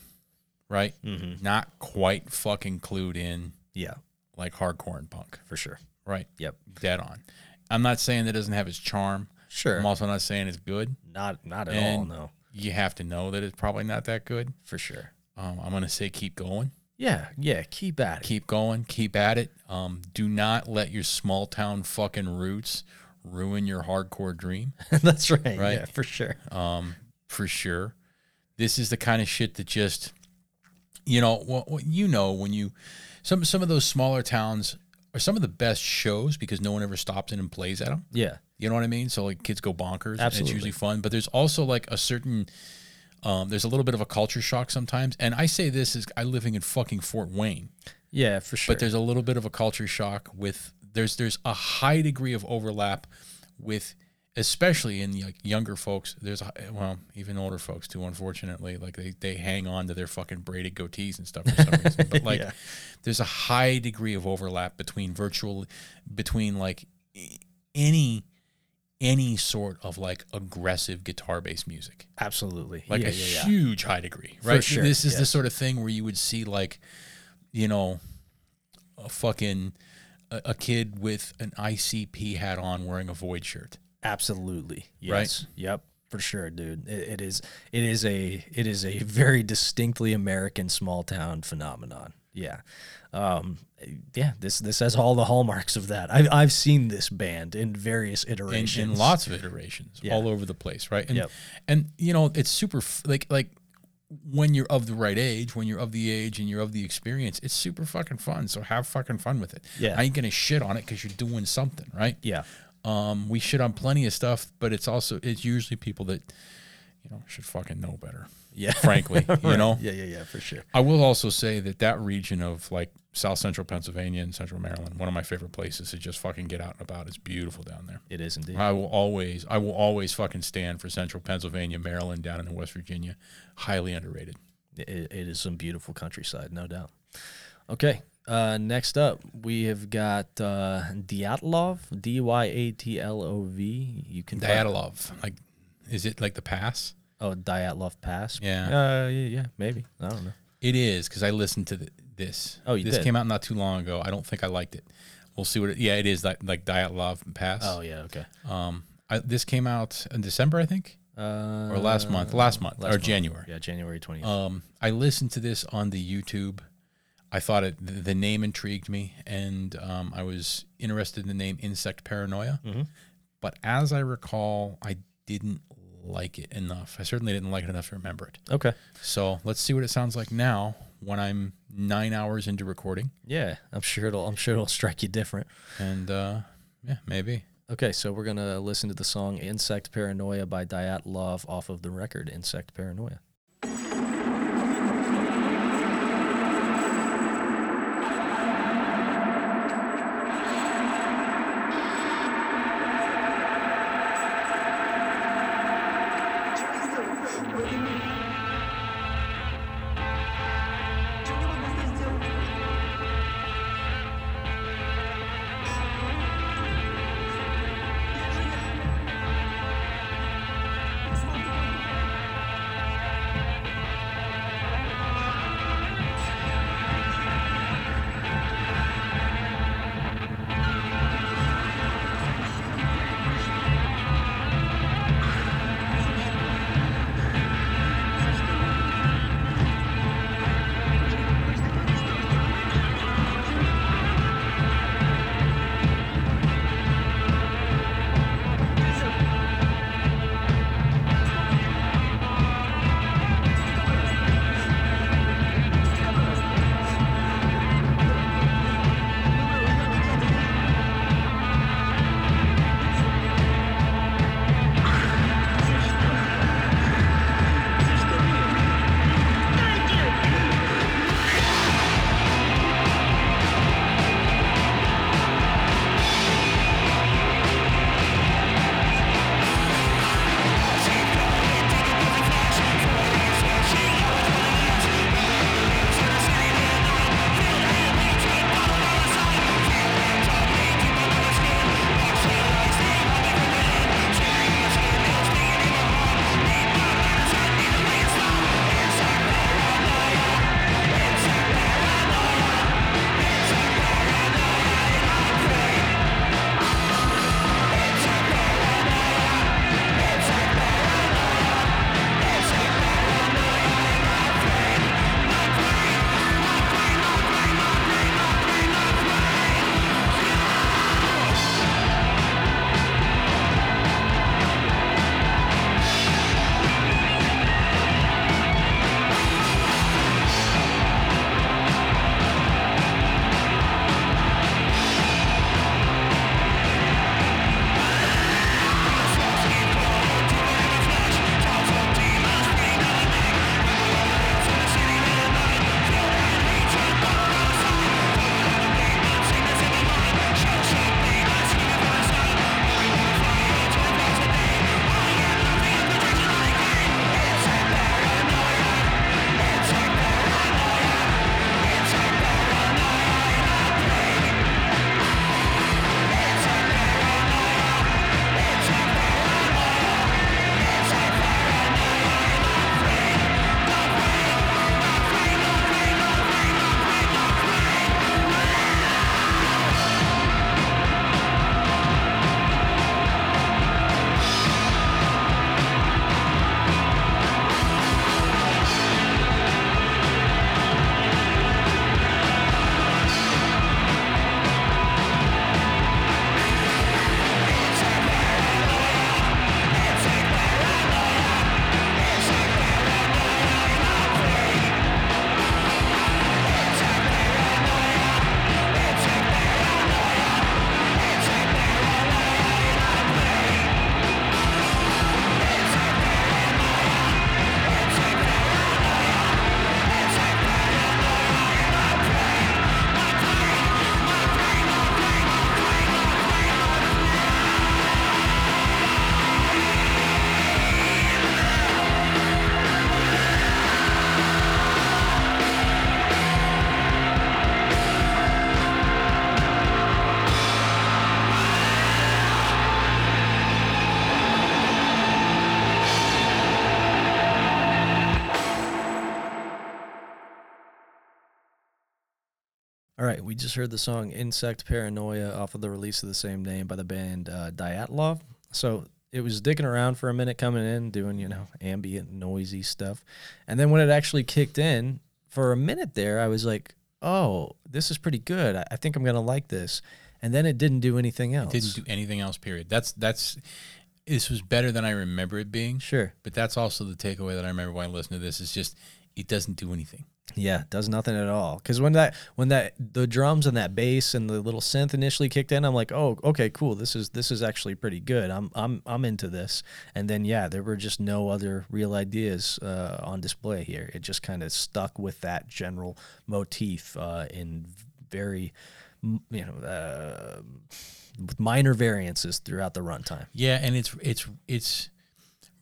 right? Mm-hmm. Not quite fucking clued in yeah, like hardcore and punk, for sure. right? Yep, Dead on. I'm not saying that doesn't have its charm. sure. I'm also not saying it's good. Not not at And all. No, You have to know that it's probably not that good. for sure. Um, I'm gonna say keep going. Yeah, yeah. Keep at it. keep going, keep at it. Um, do not let your small town fucking roots ruin your hardcore dream. That's right. Right. Yeah, for sure. Um, for sure. This is the kind of shit that just, you know, what, what you know when you, some some of those smaller towns are some of the best shows because no one ever stops in and plays at them. Yeah, You know what I mean? So like kids go bonkers. And Absolutely. it's usually fun, but there's also like a certain. Um, there's a little bit of a culture shock sometimes, and I say this is I living in fucking Fort Wayne, yeah, for sure. but there's a little bit of a culture shock with there's there's a high degree of overlap with especially in like younger folks there's a, well even older folks too unfortunately like they, they hang on to their fucking braided goatees and stuff for some reason but like Yeah. there's a high degree of overlap between virtual between like any any sort of like aggressive guitar based music absolutely like yeah, a yeah, huge high degree, right? sure, This is the sort of thing where you would see like, you know, a fucking a, a kid with an ICP hat on wearing a void shirt. Absolutely. Right? Yes. Yep. For sure, dude. It, it is. It is a. It is a very distinctly American small town phenomenon. Yeah. Um. Yeah. This. This has all the hallmarks of that. I've. I've seen this band in various In, iterations. in lots of iterations Yeah. all over the place, right? And Yep. and you know it's super f- like like when you're of the right age, when you're of the age and you're of the experience, it's super fucking fun. So have fucking fun with it. Yeah. I ain't gonna shit on it because you're doing something, right? Yeah. Um, we shit on plenty of stuff, but it's also it's usually people that you know should fucking know better. Yeah. Frankly, you know. Yeah, yeah, yeah, for sure. I will also say that that region of like South Central Pennsylvania and Central Maryland, one of my favorite places to just fucking get out and about. It's beautiful down there. It is indeed. I will always, I will always fucking stand for Central Pennsylvania, Maryland, down in West Virginia. Highly underrated. It, it is some beautiful countryside, no doubt. Okay. Uh, next up, we have got uh, Dyatlov, D Y A T L O V. You can Dyatlov, like, is it like the pass? Oh, Dyatlov Pass. Yeah. Uh, yeah, yeah, maybe. I don't know. It is because I listened to the, this. Oh, you this did? came out not too long ago. I don't think I liked it. We'll see what it. Yeah, it is like like Dyatlov Pass. Oh, yeah, okay. Um, I, this came out in December, I think, Uh, or last month, last month, last or month. January. Yeah, January 20th. Um, I listened to this on the YouTube. I thought it the, name intrigued me, and um, I was interested in the name Insect Paranoia. Mhm. But as I recall, I didn't like it enough. I certainly didn't like it enough to remember it. okay. So let's see what it sounds like now when I'm nine hours into recording, Yeah, I'm sure it'll. I'm sure it'll strike you different. and uh, yeah, maybe. Okay, so we're gonna listen to the song "Insect Paranoia" by Dyatlov off of the record "Insect Paranoia." Just heard the song Insect Paranoia off of the release of the same name by the band uh, Dyatlov. So it was dicking around for a minute coming in, doing, you know, ambient, noisy stuff. And then when it actually kicked in, for a minute there, I was like, oh, this is pretty good. I, I think I'm going to like this. And then it didn't do anything else. Didn't do anything else. Period. That's that's. This was better than I remember it being. Sure. But that's also the takeaway that I remember when I listened to this. Is just it doesn't do anything. Yeah, does nothing at all. Because when that when that the drums and that bass and the little synth initially kicked in, I'm like, oh, okay, cool. This is this is actually pretty good. I'm I'm I'm into this. And then yeah, there were just no other real ideas uh, on display here. It just kind of stuck with that general motif uh, in very you know uh, minor variances throughout the runtime. Yeah, and it's it's it's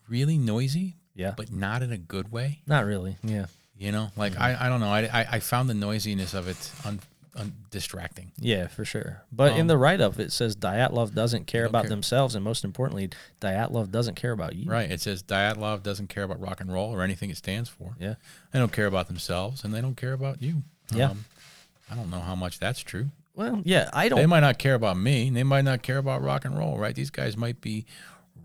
really noisy, Yeah, but not in a good way. not really. Yeah. You know, like I, I don't know. I, I, I found the noisiness of it un, un, distracting. Yeah, for sure. But in Um, the write up, it says Dyatlov doesn't care about care. themselves, and most importantly, Dyatlov doesn't care about you. Right. It says Dyatlov doesn't care about rock and roll or anything it stands for. Yeah. They don't care about themselves and they don't care about you. Um, Yeah. I don't know how much that's true. Well, yeah, I don't. They might not care about me. They might not care about rock and roll, right? These guys might be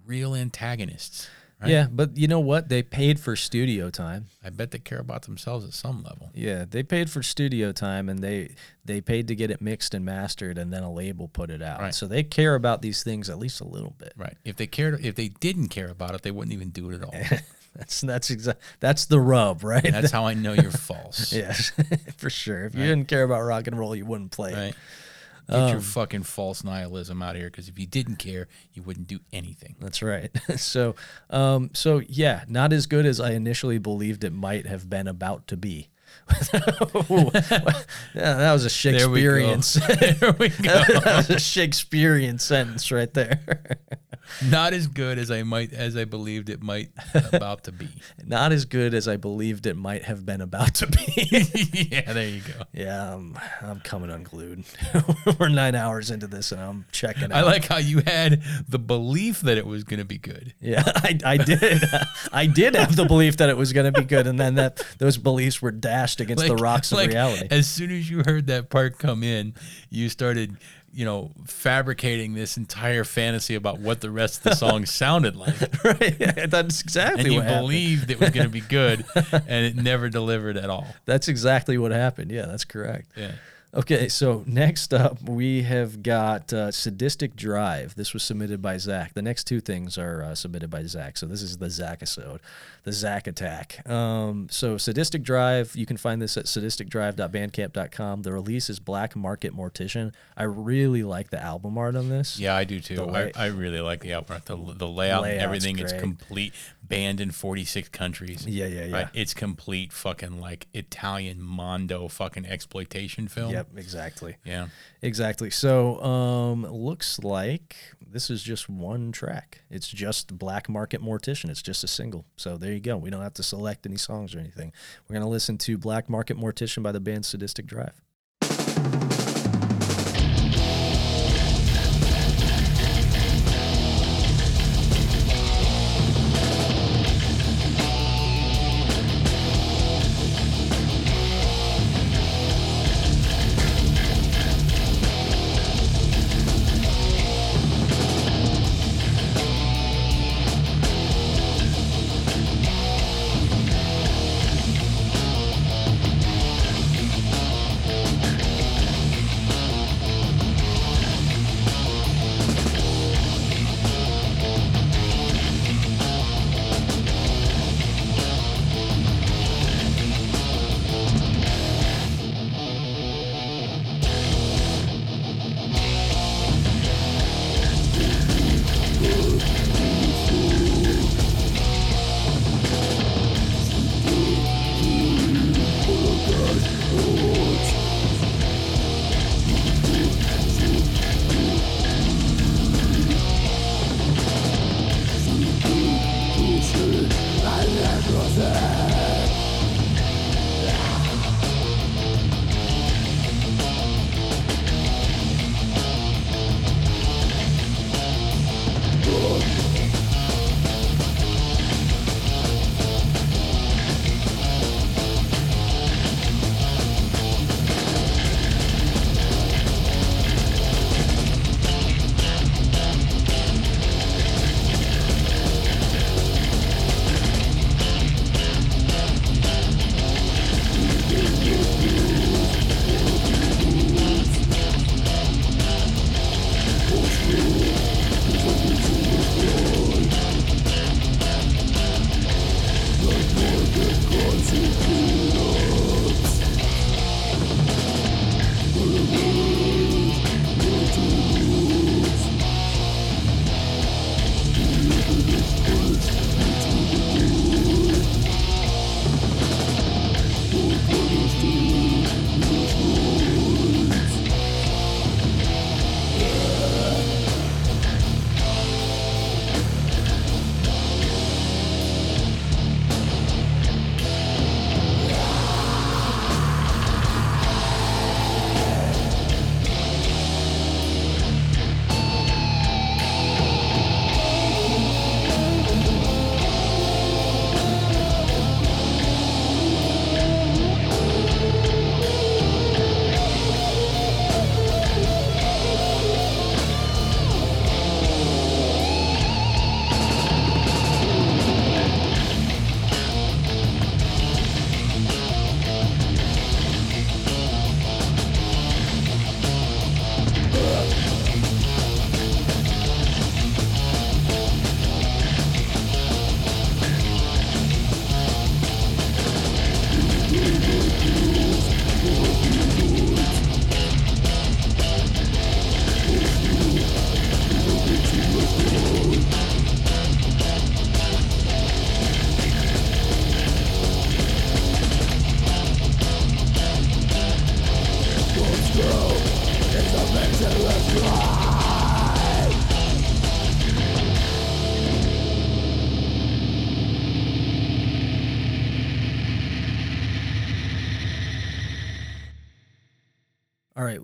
real antagonists. Right? Yeah, but you know what? They paid for studio time. I bet they care about themselves at some level. Yeah, they paid for studio time, and they they paid to get it mixed and mastered, and then a label put it out. Right. So they care about these things at least a little bit. Right. If they cared, if they didn't care about it, they wouldn't even do it at all. That's that's exact. That's the rub, right? That's how I know you're false. yes, for sure. If you didn't care about rock and roll, you wouldn't play. it. Get Um, your fucking false nihilism out of here because if you didn't care, you wouldn't do anything. That's right. so, um, so yeah, not as good as I initially believed it might have been about to be. Ooh, yeah, that was a There. Shakespearean. there we go. that was a Shakespearean sentence right there. Not as good as I might as I believed it might about to be. not as good as I believed it might have been about to be. yeah, there you go. yeah, I'm, I'm coming unglued. We're nine hours into this, and I'm checking out. I like how you had the belief that it was going to be good. Yeah, I, I did. I did have the belief that it was going to be good, and then that those beliefs were dashed against the rocks of like, reality. As soon as you heard that part come in, you started, you know, fabricating this entire fantasy about what the rest of the song sounded like. right? Yeah, that's exactly And you happened. believed it was going to be good, and it never delivered at all. That's exactly what happened. Yeah, that's correct. Yeah. Okay, so next up we have got uh, Sadistic Drive. This was submitted by Zach. The next two things are uh, submitted by Zach. So this is the Zach episode, the Zach attack. Um, so Sadistic Drive, you can find this at sadisticdrive.bandcamp.com. The release is Black Market Mortician. I really like the album art on this. Yeah, I do too. I, I really like the outfront, the, the layout, and everything. It's complete, banned in 46 countries. Yeah, yeah, yeah. Right? It's complete fucking like Italian mondo fucking exploitation film. Yep, exactly. Yeah. Exactly. So, um, looks like this is just one track. It's just Black Market Mortician. It's just a single. So there you go. We don't have to select any songs or anything. We're gonna listen to Black Market Mortician by the band Sadistic Drive.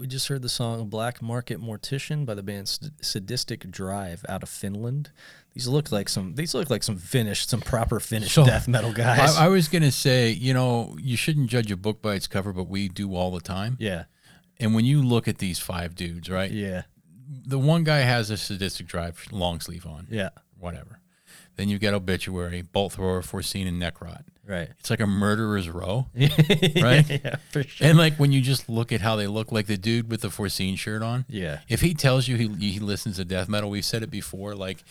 We just heard the song Black Market Mortician by the band Sadistic Drive out of Finland. These look like some these look like some finished, some proper finished So, death metal guys. I, I was gonna say, you know, you shouldn't judge a book by its cover, but we do all the time. yeah. And when you look at these five dudes, right? Yeah. The one guy has a sadistic drive long sleeve on, Yeah. whatever. Then you get obituary, bolt thrower, foreseen, and Necrot. Right. It's like a murderer's row. right? Yeah, for sure. And like when you just look at how they look, like the dude with the foreseen shirt on. Yeah. If he tells you he, he listens to death metal, we've said it before. Like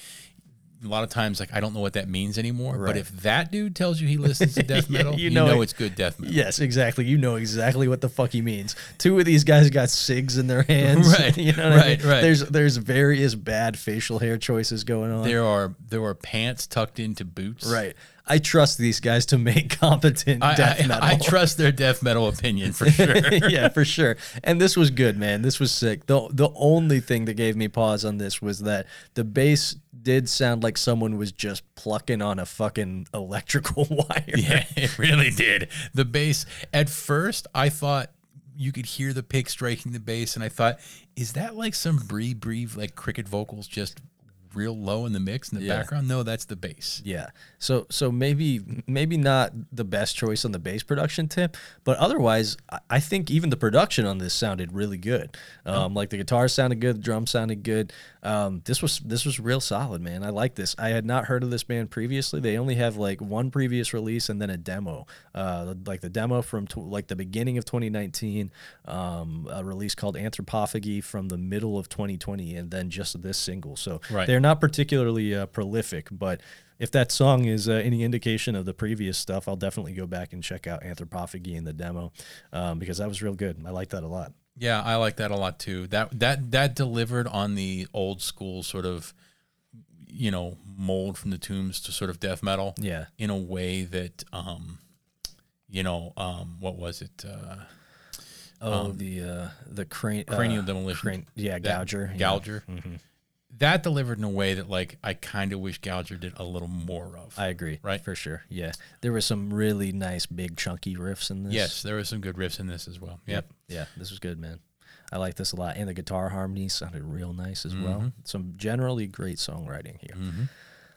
a lot of times, like I don't know what that means anymore. Right. But if that dude tells you he listens to death metal, you you, know know, it- it's good death metal. Yes, exactly. You know exactly what the fuck he means. Two of these guys got cigs in their hands. Right, You know what I right, mean? right. There's there's various bad facial hair choices going on. There are there are pants tucked into boots. Right. I trust these guys to make competent I, death metal. I trust their death metal opinion for sure. yeah, for sure. And this was good, man. This was sick. The the only thing that gave me pause on this was that the bass did sound like someone was just plucking on a fucking electrical wire. Yeah, it really did. The bass. At first, I thought you could hear the pick striking the bass, and I thought, is that like some bree bree like cricket vocals just real low in the mix in the Yeah. background? No, that's the bass. Yeah. So so maybe maybe not the best choice on the bass production tip, but otherwise I- think even the production on this sounded really good. Um, like the guitar sounded good, the drums sounded good. Um, this was this was real solid, man. I like this. I had not heard of this band previously. They only have like one previous release and then a demo. Uh, like the demo from tw- like the beginning of 2019, um, a release called Anthropophagy from the middle of 2020, and then just this single. So Right. they're not particularly uh, prolific, but if that song is uh, any indication of the previous stuff, I'll definitely go back and check out Anthropophagy in the demo um, because that was real good. I like that a lot. Yeah, I like that a lot too. That that that delivered on the old school sort of, you know, mold from the tombs to sort of death metal. Yeah. in a way that, um, you know, um, what was it? Uh, Oh, the uh, the crane, cranial uh, demolition. crane- yeah, that- Gouger. yeah. Gouger. That delivered in a way that, like, I kind of wish Gouger did a little more of. I agree. Right. For sure. Yeah. There were some really nice, big, chunky riffs in this. yes, there were some good riffs in this as well. Yep. Yeah. This was good, man. I like this a lot. And the guitar harmonies sounded real nice as Mm-hmm. well. Some generally great songwriting here.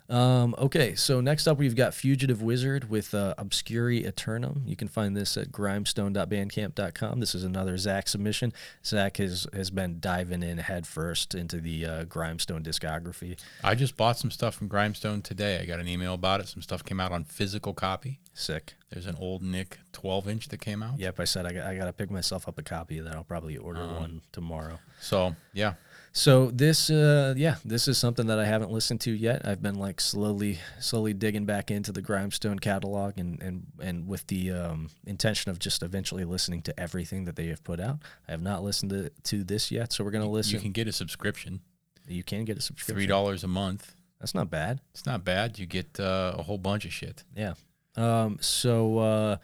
Um, okay, so next up we've got Fugitive Wizard with uh, Obscuri Eternum. You can find this at grimestone.bandcamp.com. This is another Zach submission. Zach has, has been diving in head first into the uh, Grimestone discography. I just bought some stuff from Grimestone today. I got an email about it. Some stuff came out on physical copy. Sick. There's an old Nick 12 inch that came out. Yep, I said I got, I got to pick myself up a copy, of that. I'll probably order Uh-huh. one tomorrow. So, yeah. So this, uh, yeah, this is something that I haven't listened to yet. I've been like slowly, slowly digging back into the Grimestone catalog, and and and with the um, intention of just eventually listening to everything that they have put out. I have not listened to, to this yet, so we're gonna listen. You can get a subscription, You can get a subscription. $3 a month. That's not bad. It's not bad. You get uh, a whole bunch of shit. Yeah. Um. So uh,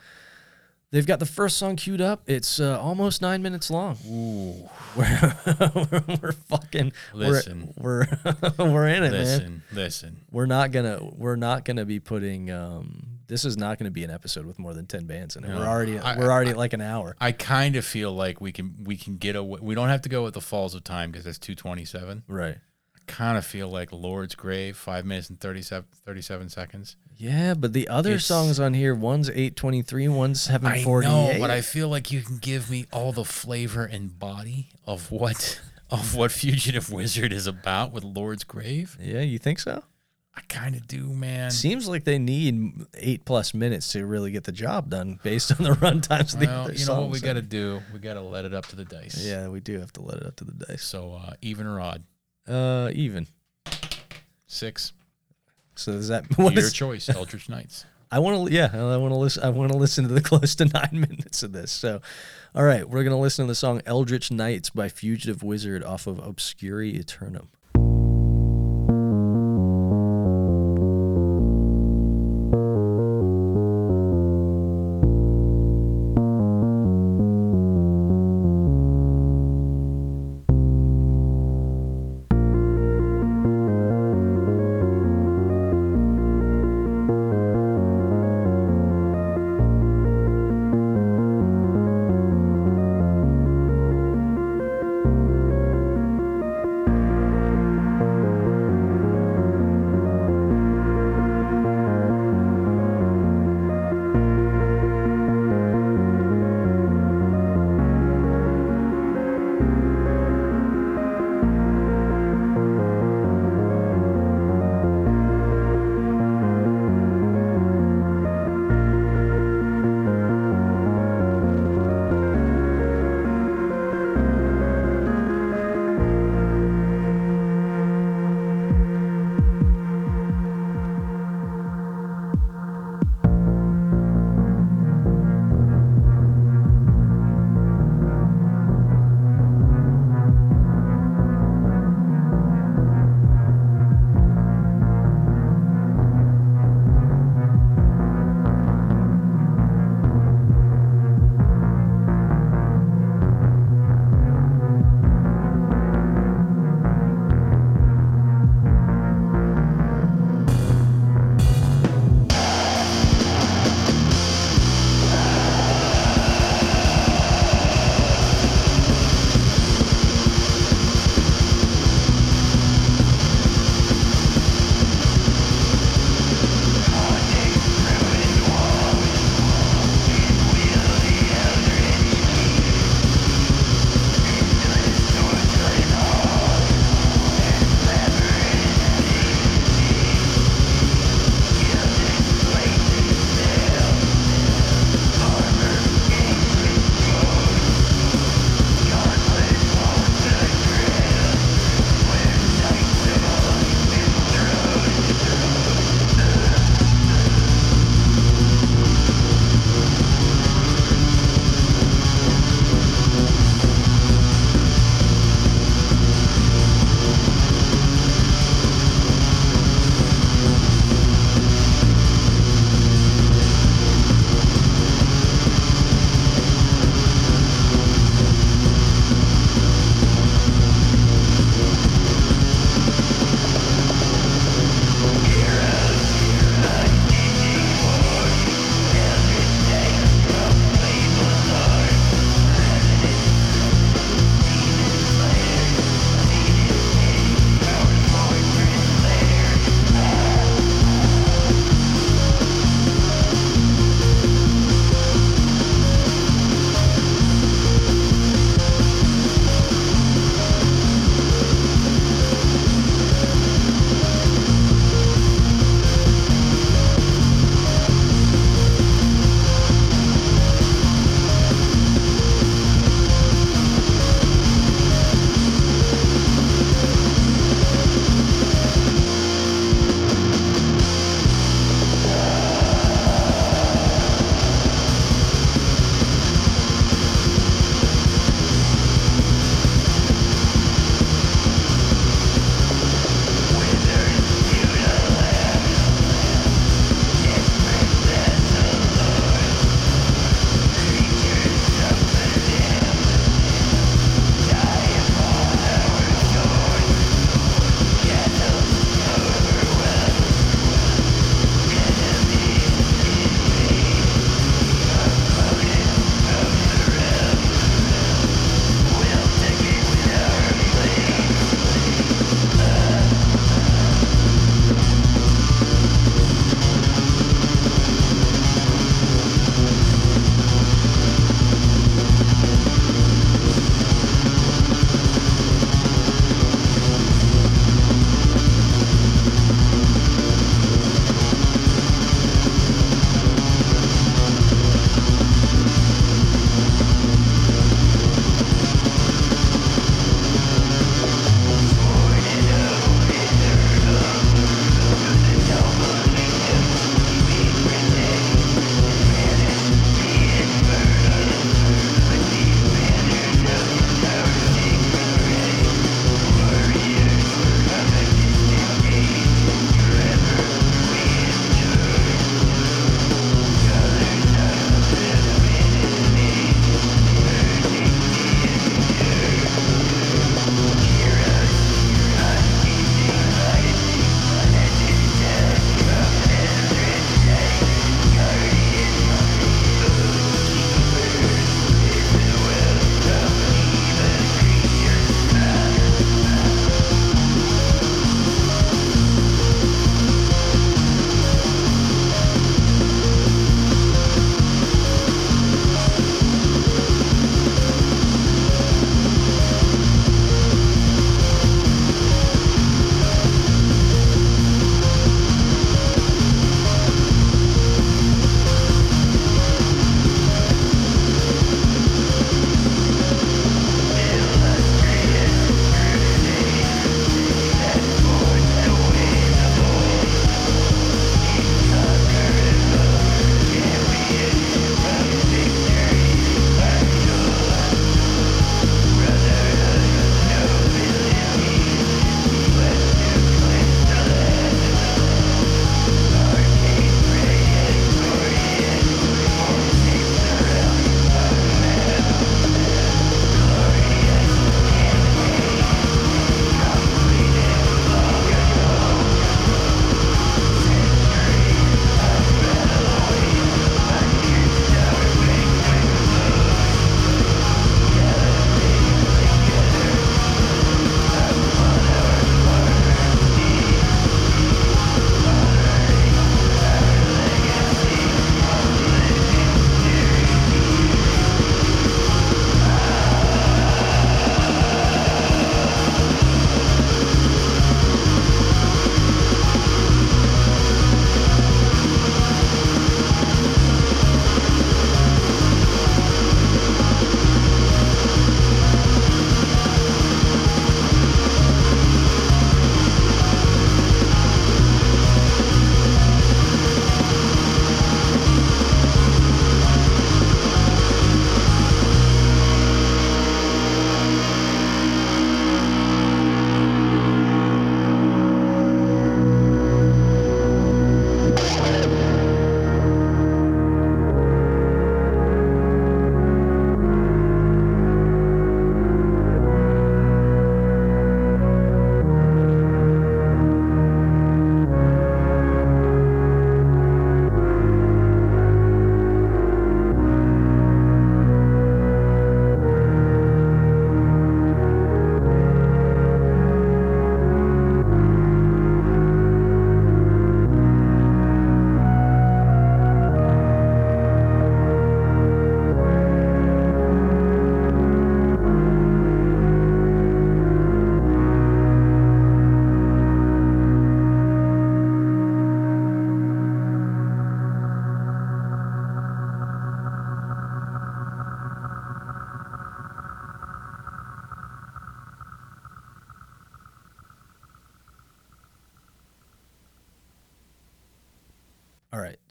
they've got the first song queued up. It's uh, almost nine minutes long. Ooh. We're we're fucking Listen. We're we're, we're in it, man. Listen, listen. we're not gonna we're not gonna be putting um this is not gonna be an episode with more than 10 bands in it No. we're already I- we're already at like an hour I kind of feel like we can we can get away. We don't have to go with the Falls of Time because that's 227. right I kind of feel like Lord's Grave, five minutes and 37, 37 seconds. Yeah but the other It's- songs on here one's 823 one's I 748 know, but I feel like you can give me all the flavor and body of what of what Fugitive Wizard is about with Lord's Grave. yeah you think so I kind of do, man. seems like they need eight plus minutes to really get the job done based on the run times of the well, other you know what we songs. got to do? We got to let it up to the dice. yeah we do have to let it up to the dice So uh, even or odd, uh even six. So is that what Your is, choice, Eldritch Knights. I want to, yeah, I want to listen. I want to listen to the close to nine minutes of this. So, all right, we're gonna listen to the song "Eldritch Nights" by Fugitive Wizard off of Obscuri Eternum.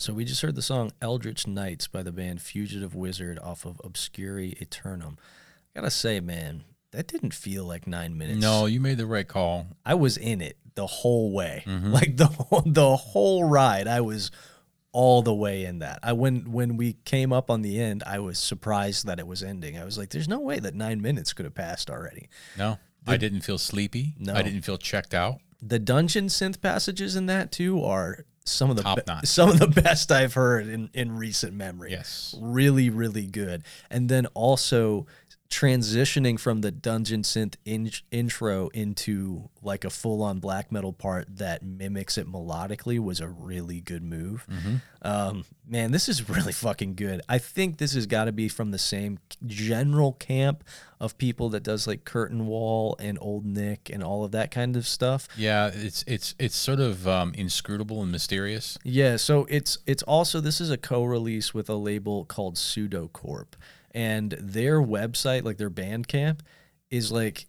So we just heard the song Eldritch Nights by the band Fugitive Wizard off of Obscuri Eternum. I Gotta say, man, that didn't feel like nine minutes. No, you made the right call. I was in it the whole way, mm-hmm. like the whole, the whole ride. I was all the way in that. I when when we came up on the end, I was surprised that it was ending. I was like, "There's no way that nine minutes could have passed already." No, I didn't feel sleepy. No. I didn't feel checked out. The dungeon synth passages in that too are some of the Top be- some of the best I've heard in in recent memory. Yes. really really good and then also transitioning from the dungeon synth in- intro into like a full-on black metal part that mimics it melodically was a really good move. Um, man this is really fucking good. I think this has got to be from the same general camp of people that does like curtain wall and old nick and all of that kind of stuff. Yeah, it's it's it's sort of um, inscrutable and mysterious. yeah, so it's it's also this is a co-release with a label called Pseudocorp, and their website, like their Bandcamp, is like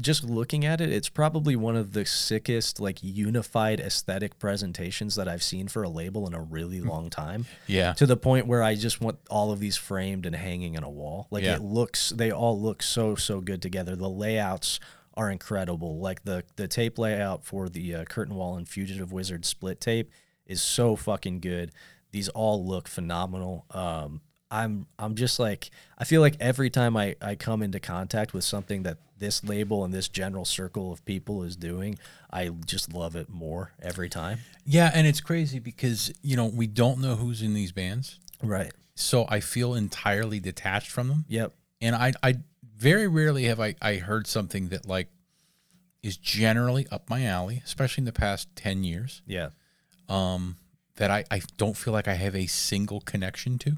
just looking at it, it's probably one of the sickest like unified aesthetic presentations that I've seen for a label in a really long time. Yeah. To the point where I just want all of these framed and hanging on a wall. Like Yeah. it looks, they all look so so good together. The layouts are incredible. Like the the tape layout for the uh, Curtain Wall and Fugitive Wizard split tape is so fucking good. These all look phenomenal. Um, I'm I'm just like I feel like every time I, I come into contact with something that this label and this general circle of people is doing, I just love it more every time. Yeah, and it's crazy because you know we don't know who's in these bands, Right. so I feel entirely detached from them. Yep. And I I very rarely have I I heard something that like is generally up my alley, especially in the past ten years. Yeah. Um, that I I don't feel like I have a single connection to.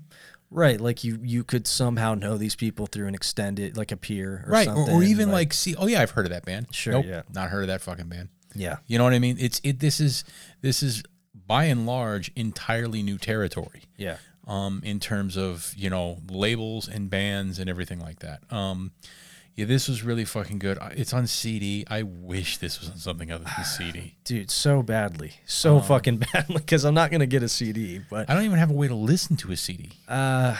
Right, like you you could somehow know these people through an extended like a peer or right, or, or even like, see, oh yeah, I've heard of that band. Sure, nope, yeah. not heard of that fucking band. yeah. You know what I mean? It's it. This is this is by and large entirely new territory. Yeah. um, in terms of you know labels and bands and everything like that. Um, yeah, this was really fucking good. It's on CD. I wish this was on something other than CD. Dude, so badly. So fucking badly cuz I'm not going to get a CD, but I don't even have a way to listen to a CD. uh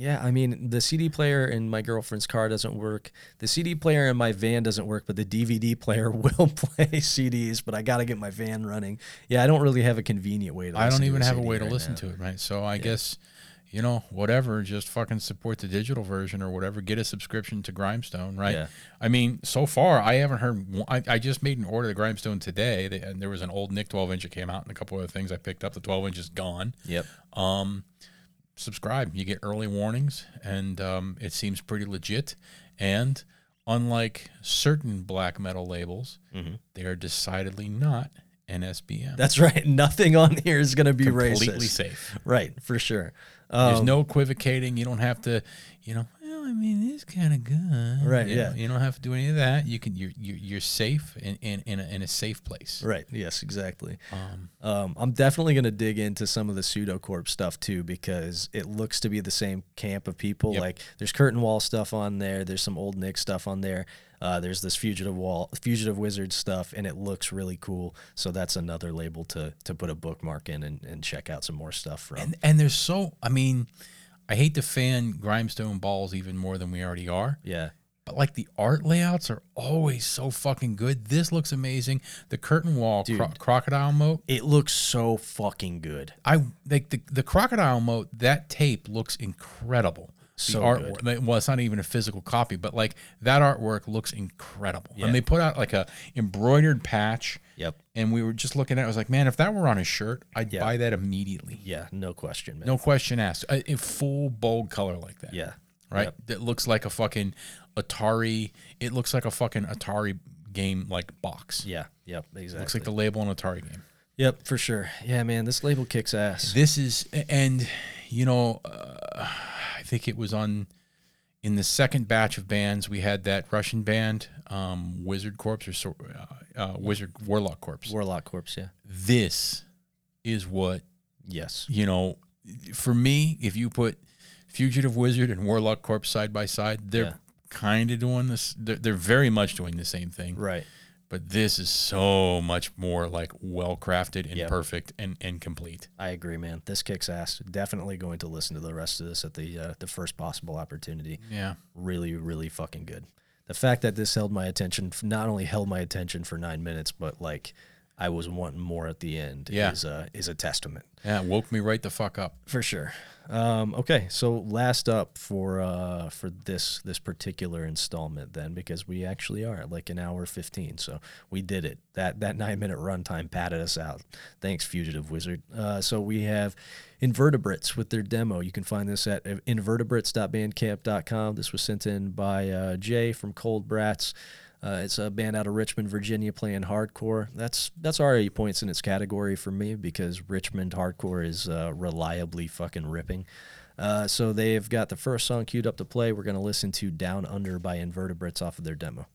yeah, I mean, the CD player in my girlfriend's car doesn't work. The CD player in my van doesn't work, but the DVD player will play CDs, but I got to get my van running. Yeah, I don't really have a convenient way to I don't even have a way to right listen now. to it, right? So I guess you know whatever. Just fucking support the digital version or whatever. Get a subscription to Grindstone, right? Yeah. I mean, so far I haven't heard. I, I just made an order to Grindstone today, they, and there was an old Nick 12 inch that came out, and a couple other things I picked up. The 12 inch is gone. Yep. um, subscribe. You get early warnings, and um, it seems pretty legit. And unlike certain black metal labels, they are decidedly not NSBM. That's right. Nothing on here is going to be completely racist. Completely safe. Right, for sure. There's Um, no equivocating. You don't have to, you know. Well, I mean, it's kind of good, Right, You yeah. know, you don't have to do any of that. You can. You're you're, you're safe in in in a, in a safe place. Right. Yes, exactly. Um, Um, I'm definitely going to dig into some of the pseudocorp stuff too because it looks to be the same camp of people. Yep. Like there's curtain wall stuff on there. There's some old Nick stuff on there. Uh, there's this fugitive wall, fugitive wizard stuff, and it looks really cool. So that's another label to to put a bookmark in and, and check out some more stuff from. and and there's so. I mean, I hate to fan Grindstone balls even more than we already are. yeah. But like the art layouts are always so fucking good. This looks amazing. The curtain wall cro- crocodile moat. It looks so fucking good. I like the the crocodile moat. That tape looks incredible. The So artwork. like, Well, it's not even a physical copy, but like that artwork looks incredible. Yeah. And they put out like a embroidered patch. Yep. And we were just looking at. it. I was like, man, if that were on a shirt, I'd Yeah. buy that immediately. Yeah. No question, man. No question asked. A, a full bold color like that. Yeah. right? Yep. That looks like a fucking Atari. It looks like a fucking Atari game like box. Yeah. Yep. Exactly. Looks like the label on Atari game. Yep. For sure. Yeah, man. This label kicks ass. This is, and you know, uh, think it was on in the second batch of bands we had that Russian band, um, Wizard Corpse or uh, uh, Wizard Warlock Corpse. Warlock Corpse. Yeah. This is what Yes. you know. For me, if you put Fugitive Wizard and Warlock Corpse side by side, they're Yeah. kind of doing this. They're, they're very much doing the same thing. Right. But this is so much more like well crafted and Yep. perfect and, and complete. I agree, man. This kicks ass. Definitely going to listen to the rest of this at the uh, the first possible opportunity. Yeah. Really, really fucking good. The fact that this held my attention, not only held my attention for nine minutes, but like I was wanting more at the end. Yeah. is a is a testament. Yeah. it Woke me right the fuck up. For sure. Um, okay, so last up for uh, for this this particular installment, then, because we actually are at like an hour fifteen, so we did it. That that nine minute runtime patted us out. Thanks, Fugitive Wizard. Uh, so we have Invertebrates with their demo. You can find this at invertebrates.bandcamp.com. This was sent in by uh, Jay from Cold Brats. Uh, it's a band out of Richmond, Virginia, playing hardcore. That's that's already points in its category for me because Richmond hardcore is uh, reliably fucking ripping. Uh, so they've got the first song queued up to play. We're gonna listen to "Down Under" by Invertebrates off of their demo.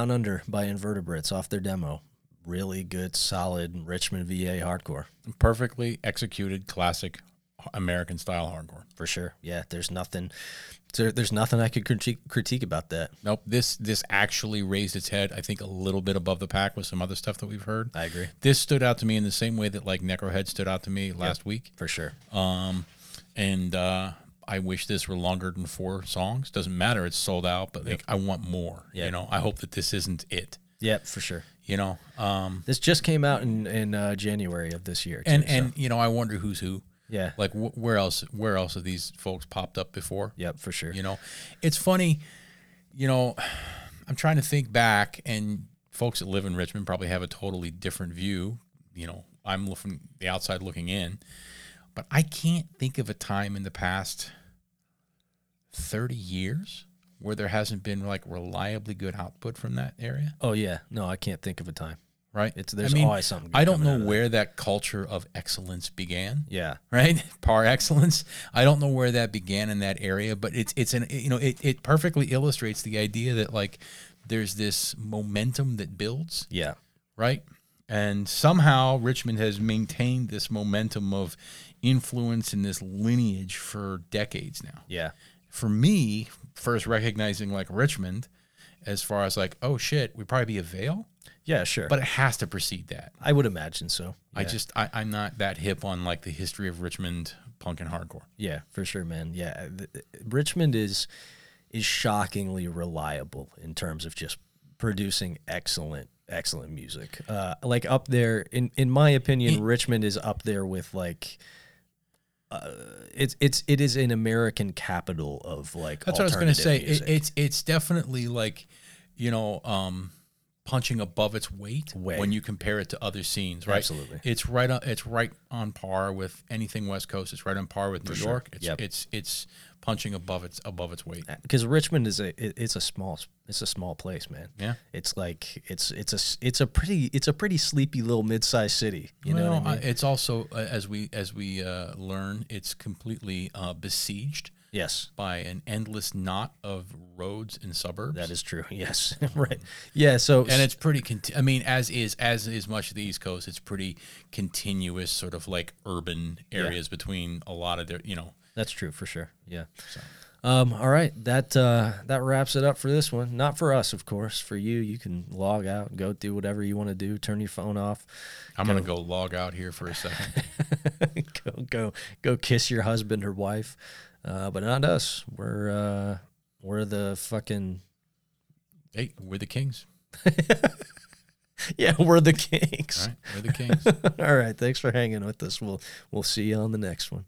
Down Under by Invertebrates off their demo. Really good, solid Richmond VA hardcore. Perfectly executed classic American style hardcore. For sure. Yeah, there's nothing there, there's nothing I could critique, critique about that. Nope. This this actually raised its head, I think, a little bit above the pack with some other stuff that we've heard. I agree. This stood out to me in the same way that like Necrohead stood out to me last week. For sure. Um, and uh, I wish this were longer than four songs. Doesn't matter; it's sold out. But like, I want more. Yeah. You know, I hope that this isn't it. Yeah, for sure. You know, um, This just came out in in uh, January of this year. and so- and you know, I wonder who's who. yeah, Like, wh- where else? Where else have these folks popped up before? yep, for sure. You know, it's funny. You know, I'm trying to think back, and folks that live in Richmond probably have a totally different view. You know, I'm looking the outside looking in, but I can't think of a time in the past 30 years where there hasn't been like reliably good output from that area. Oh yeah, no, I can't think of a time. Right? It's- there's I mean, always something good I don't know where that culture of excellence began Yeah, right? Par excellence. I don't know where that began in that area, but it's it's an you know it, it perfectly illustrates the idea that like there's this momentum that builds, yeah, right? And somehow Richmond has maintained this momentum of influence and this lineage for decades now. yeah, For me, first recognizing like Richmond as far as like, oh shit, we'd probably be Avail. yeah, sure. but it has to precede that. I would imagine so. I just I, I'm not that hip on like the history of Richmond punk and hardcore. Yeah, for sure, man. Yeah, th- th- Richmond is is shockingly reliable in terms of just producing excellent, excellent music. Uh, like up there, in in my opinion, Richmond is up there with like. Uh, it's it's it is an American capital of like. That's what I was going to say. It, it's it's definitely like, you know, um, punching above its weight Way. when you compare it to other scenes, right? Absolutely. It's right on. It's right on par with anything West Coast. It's right on par with New sure. York. It's Yep. it's it's punching above its above its weight. because Richmond is a it, it's a small it's a small place, man. Yeah. it's like it's it's a it's a pretty it's a pretty sleepy little mid-sized city. You know well, what I mean? it's also uh, as we as we uh, learn, it's completely uh, besieged yes, by an endless knot of roads and suburbs. that is true. Yes, right. Yeah. So and it's pretty conti- i mean as is as is much of the east coast it's pretty continuous sort of like urban areas between a lot of their you know That's true for sure. Yeah. Um, all right, that uh, that wraps it up for this one. Not for us, of course. For you, you can log out, go do whatever you want to do. Turn your phone off. I'm gonna go log out here for a second. go go go kiss your husband or wife. Uh, but not us. We're uh, we're the fucking hey, we're the kings. yeah, we're the kings. right, we're the kings. All right, thanks for hanging with us. We'll we'll see you on the next one.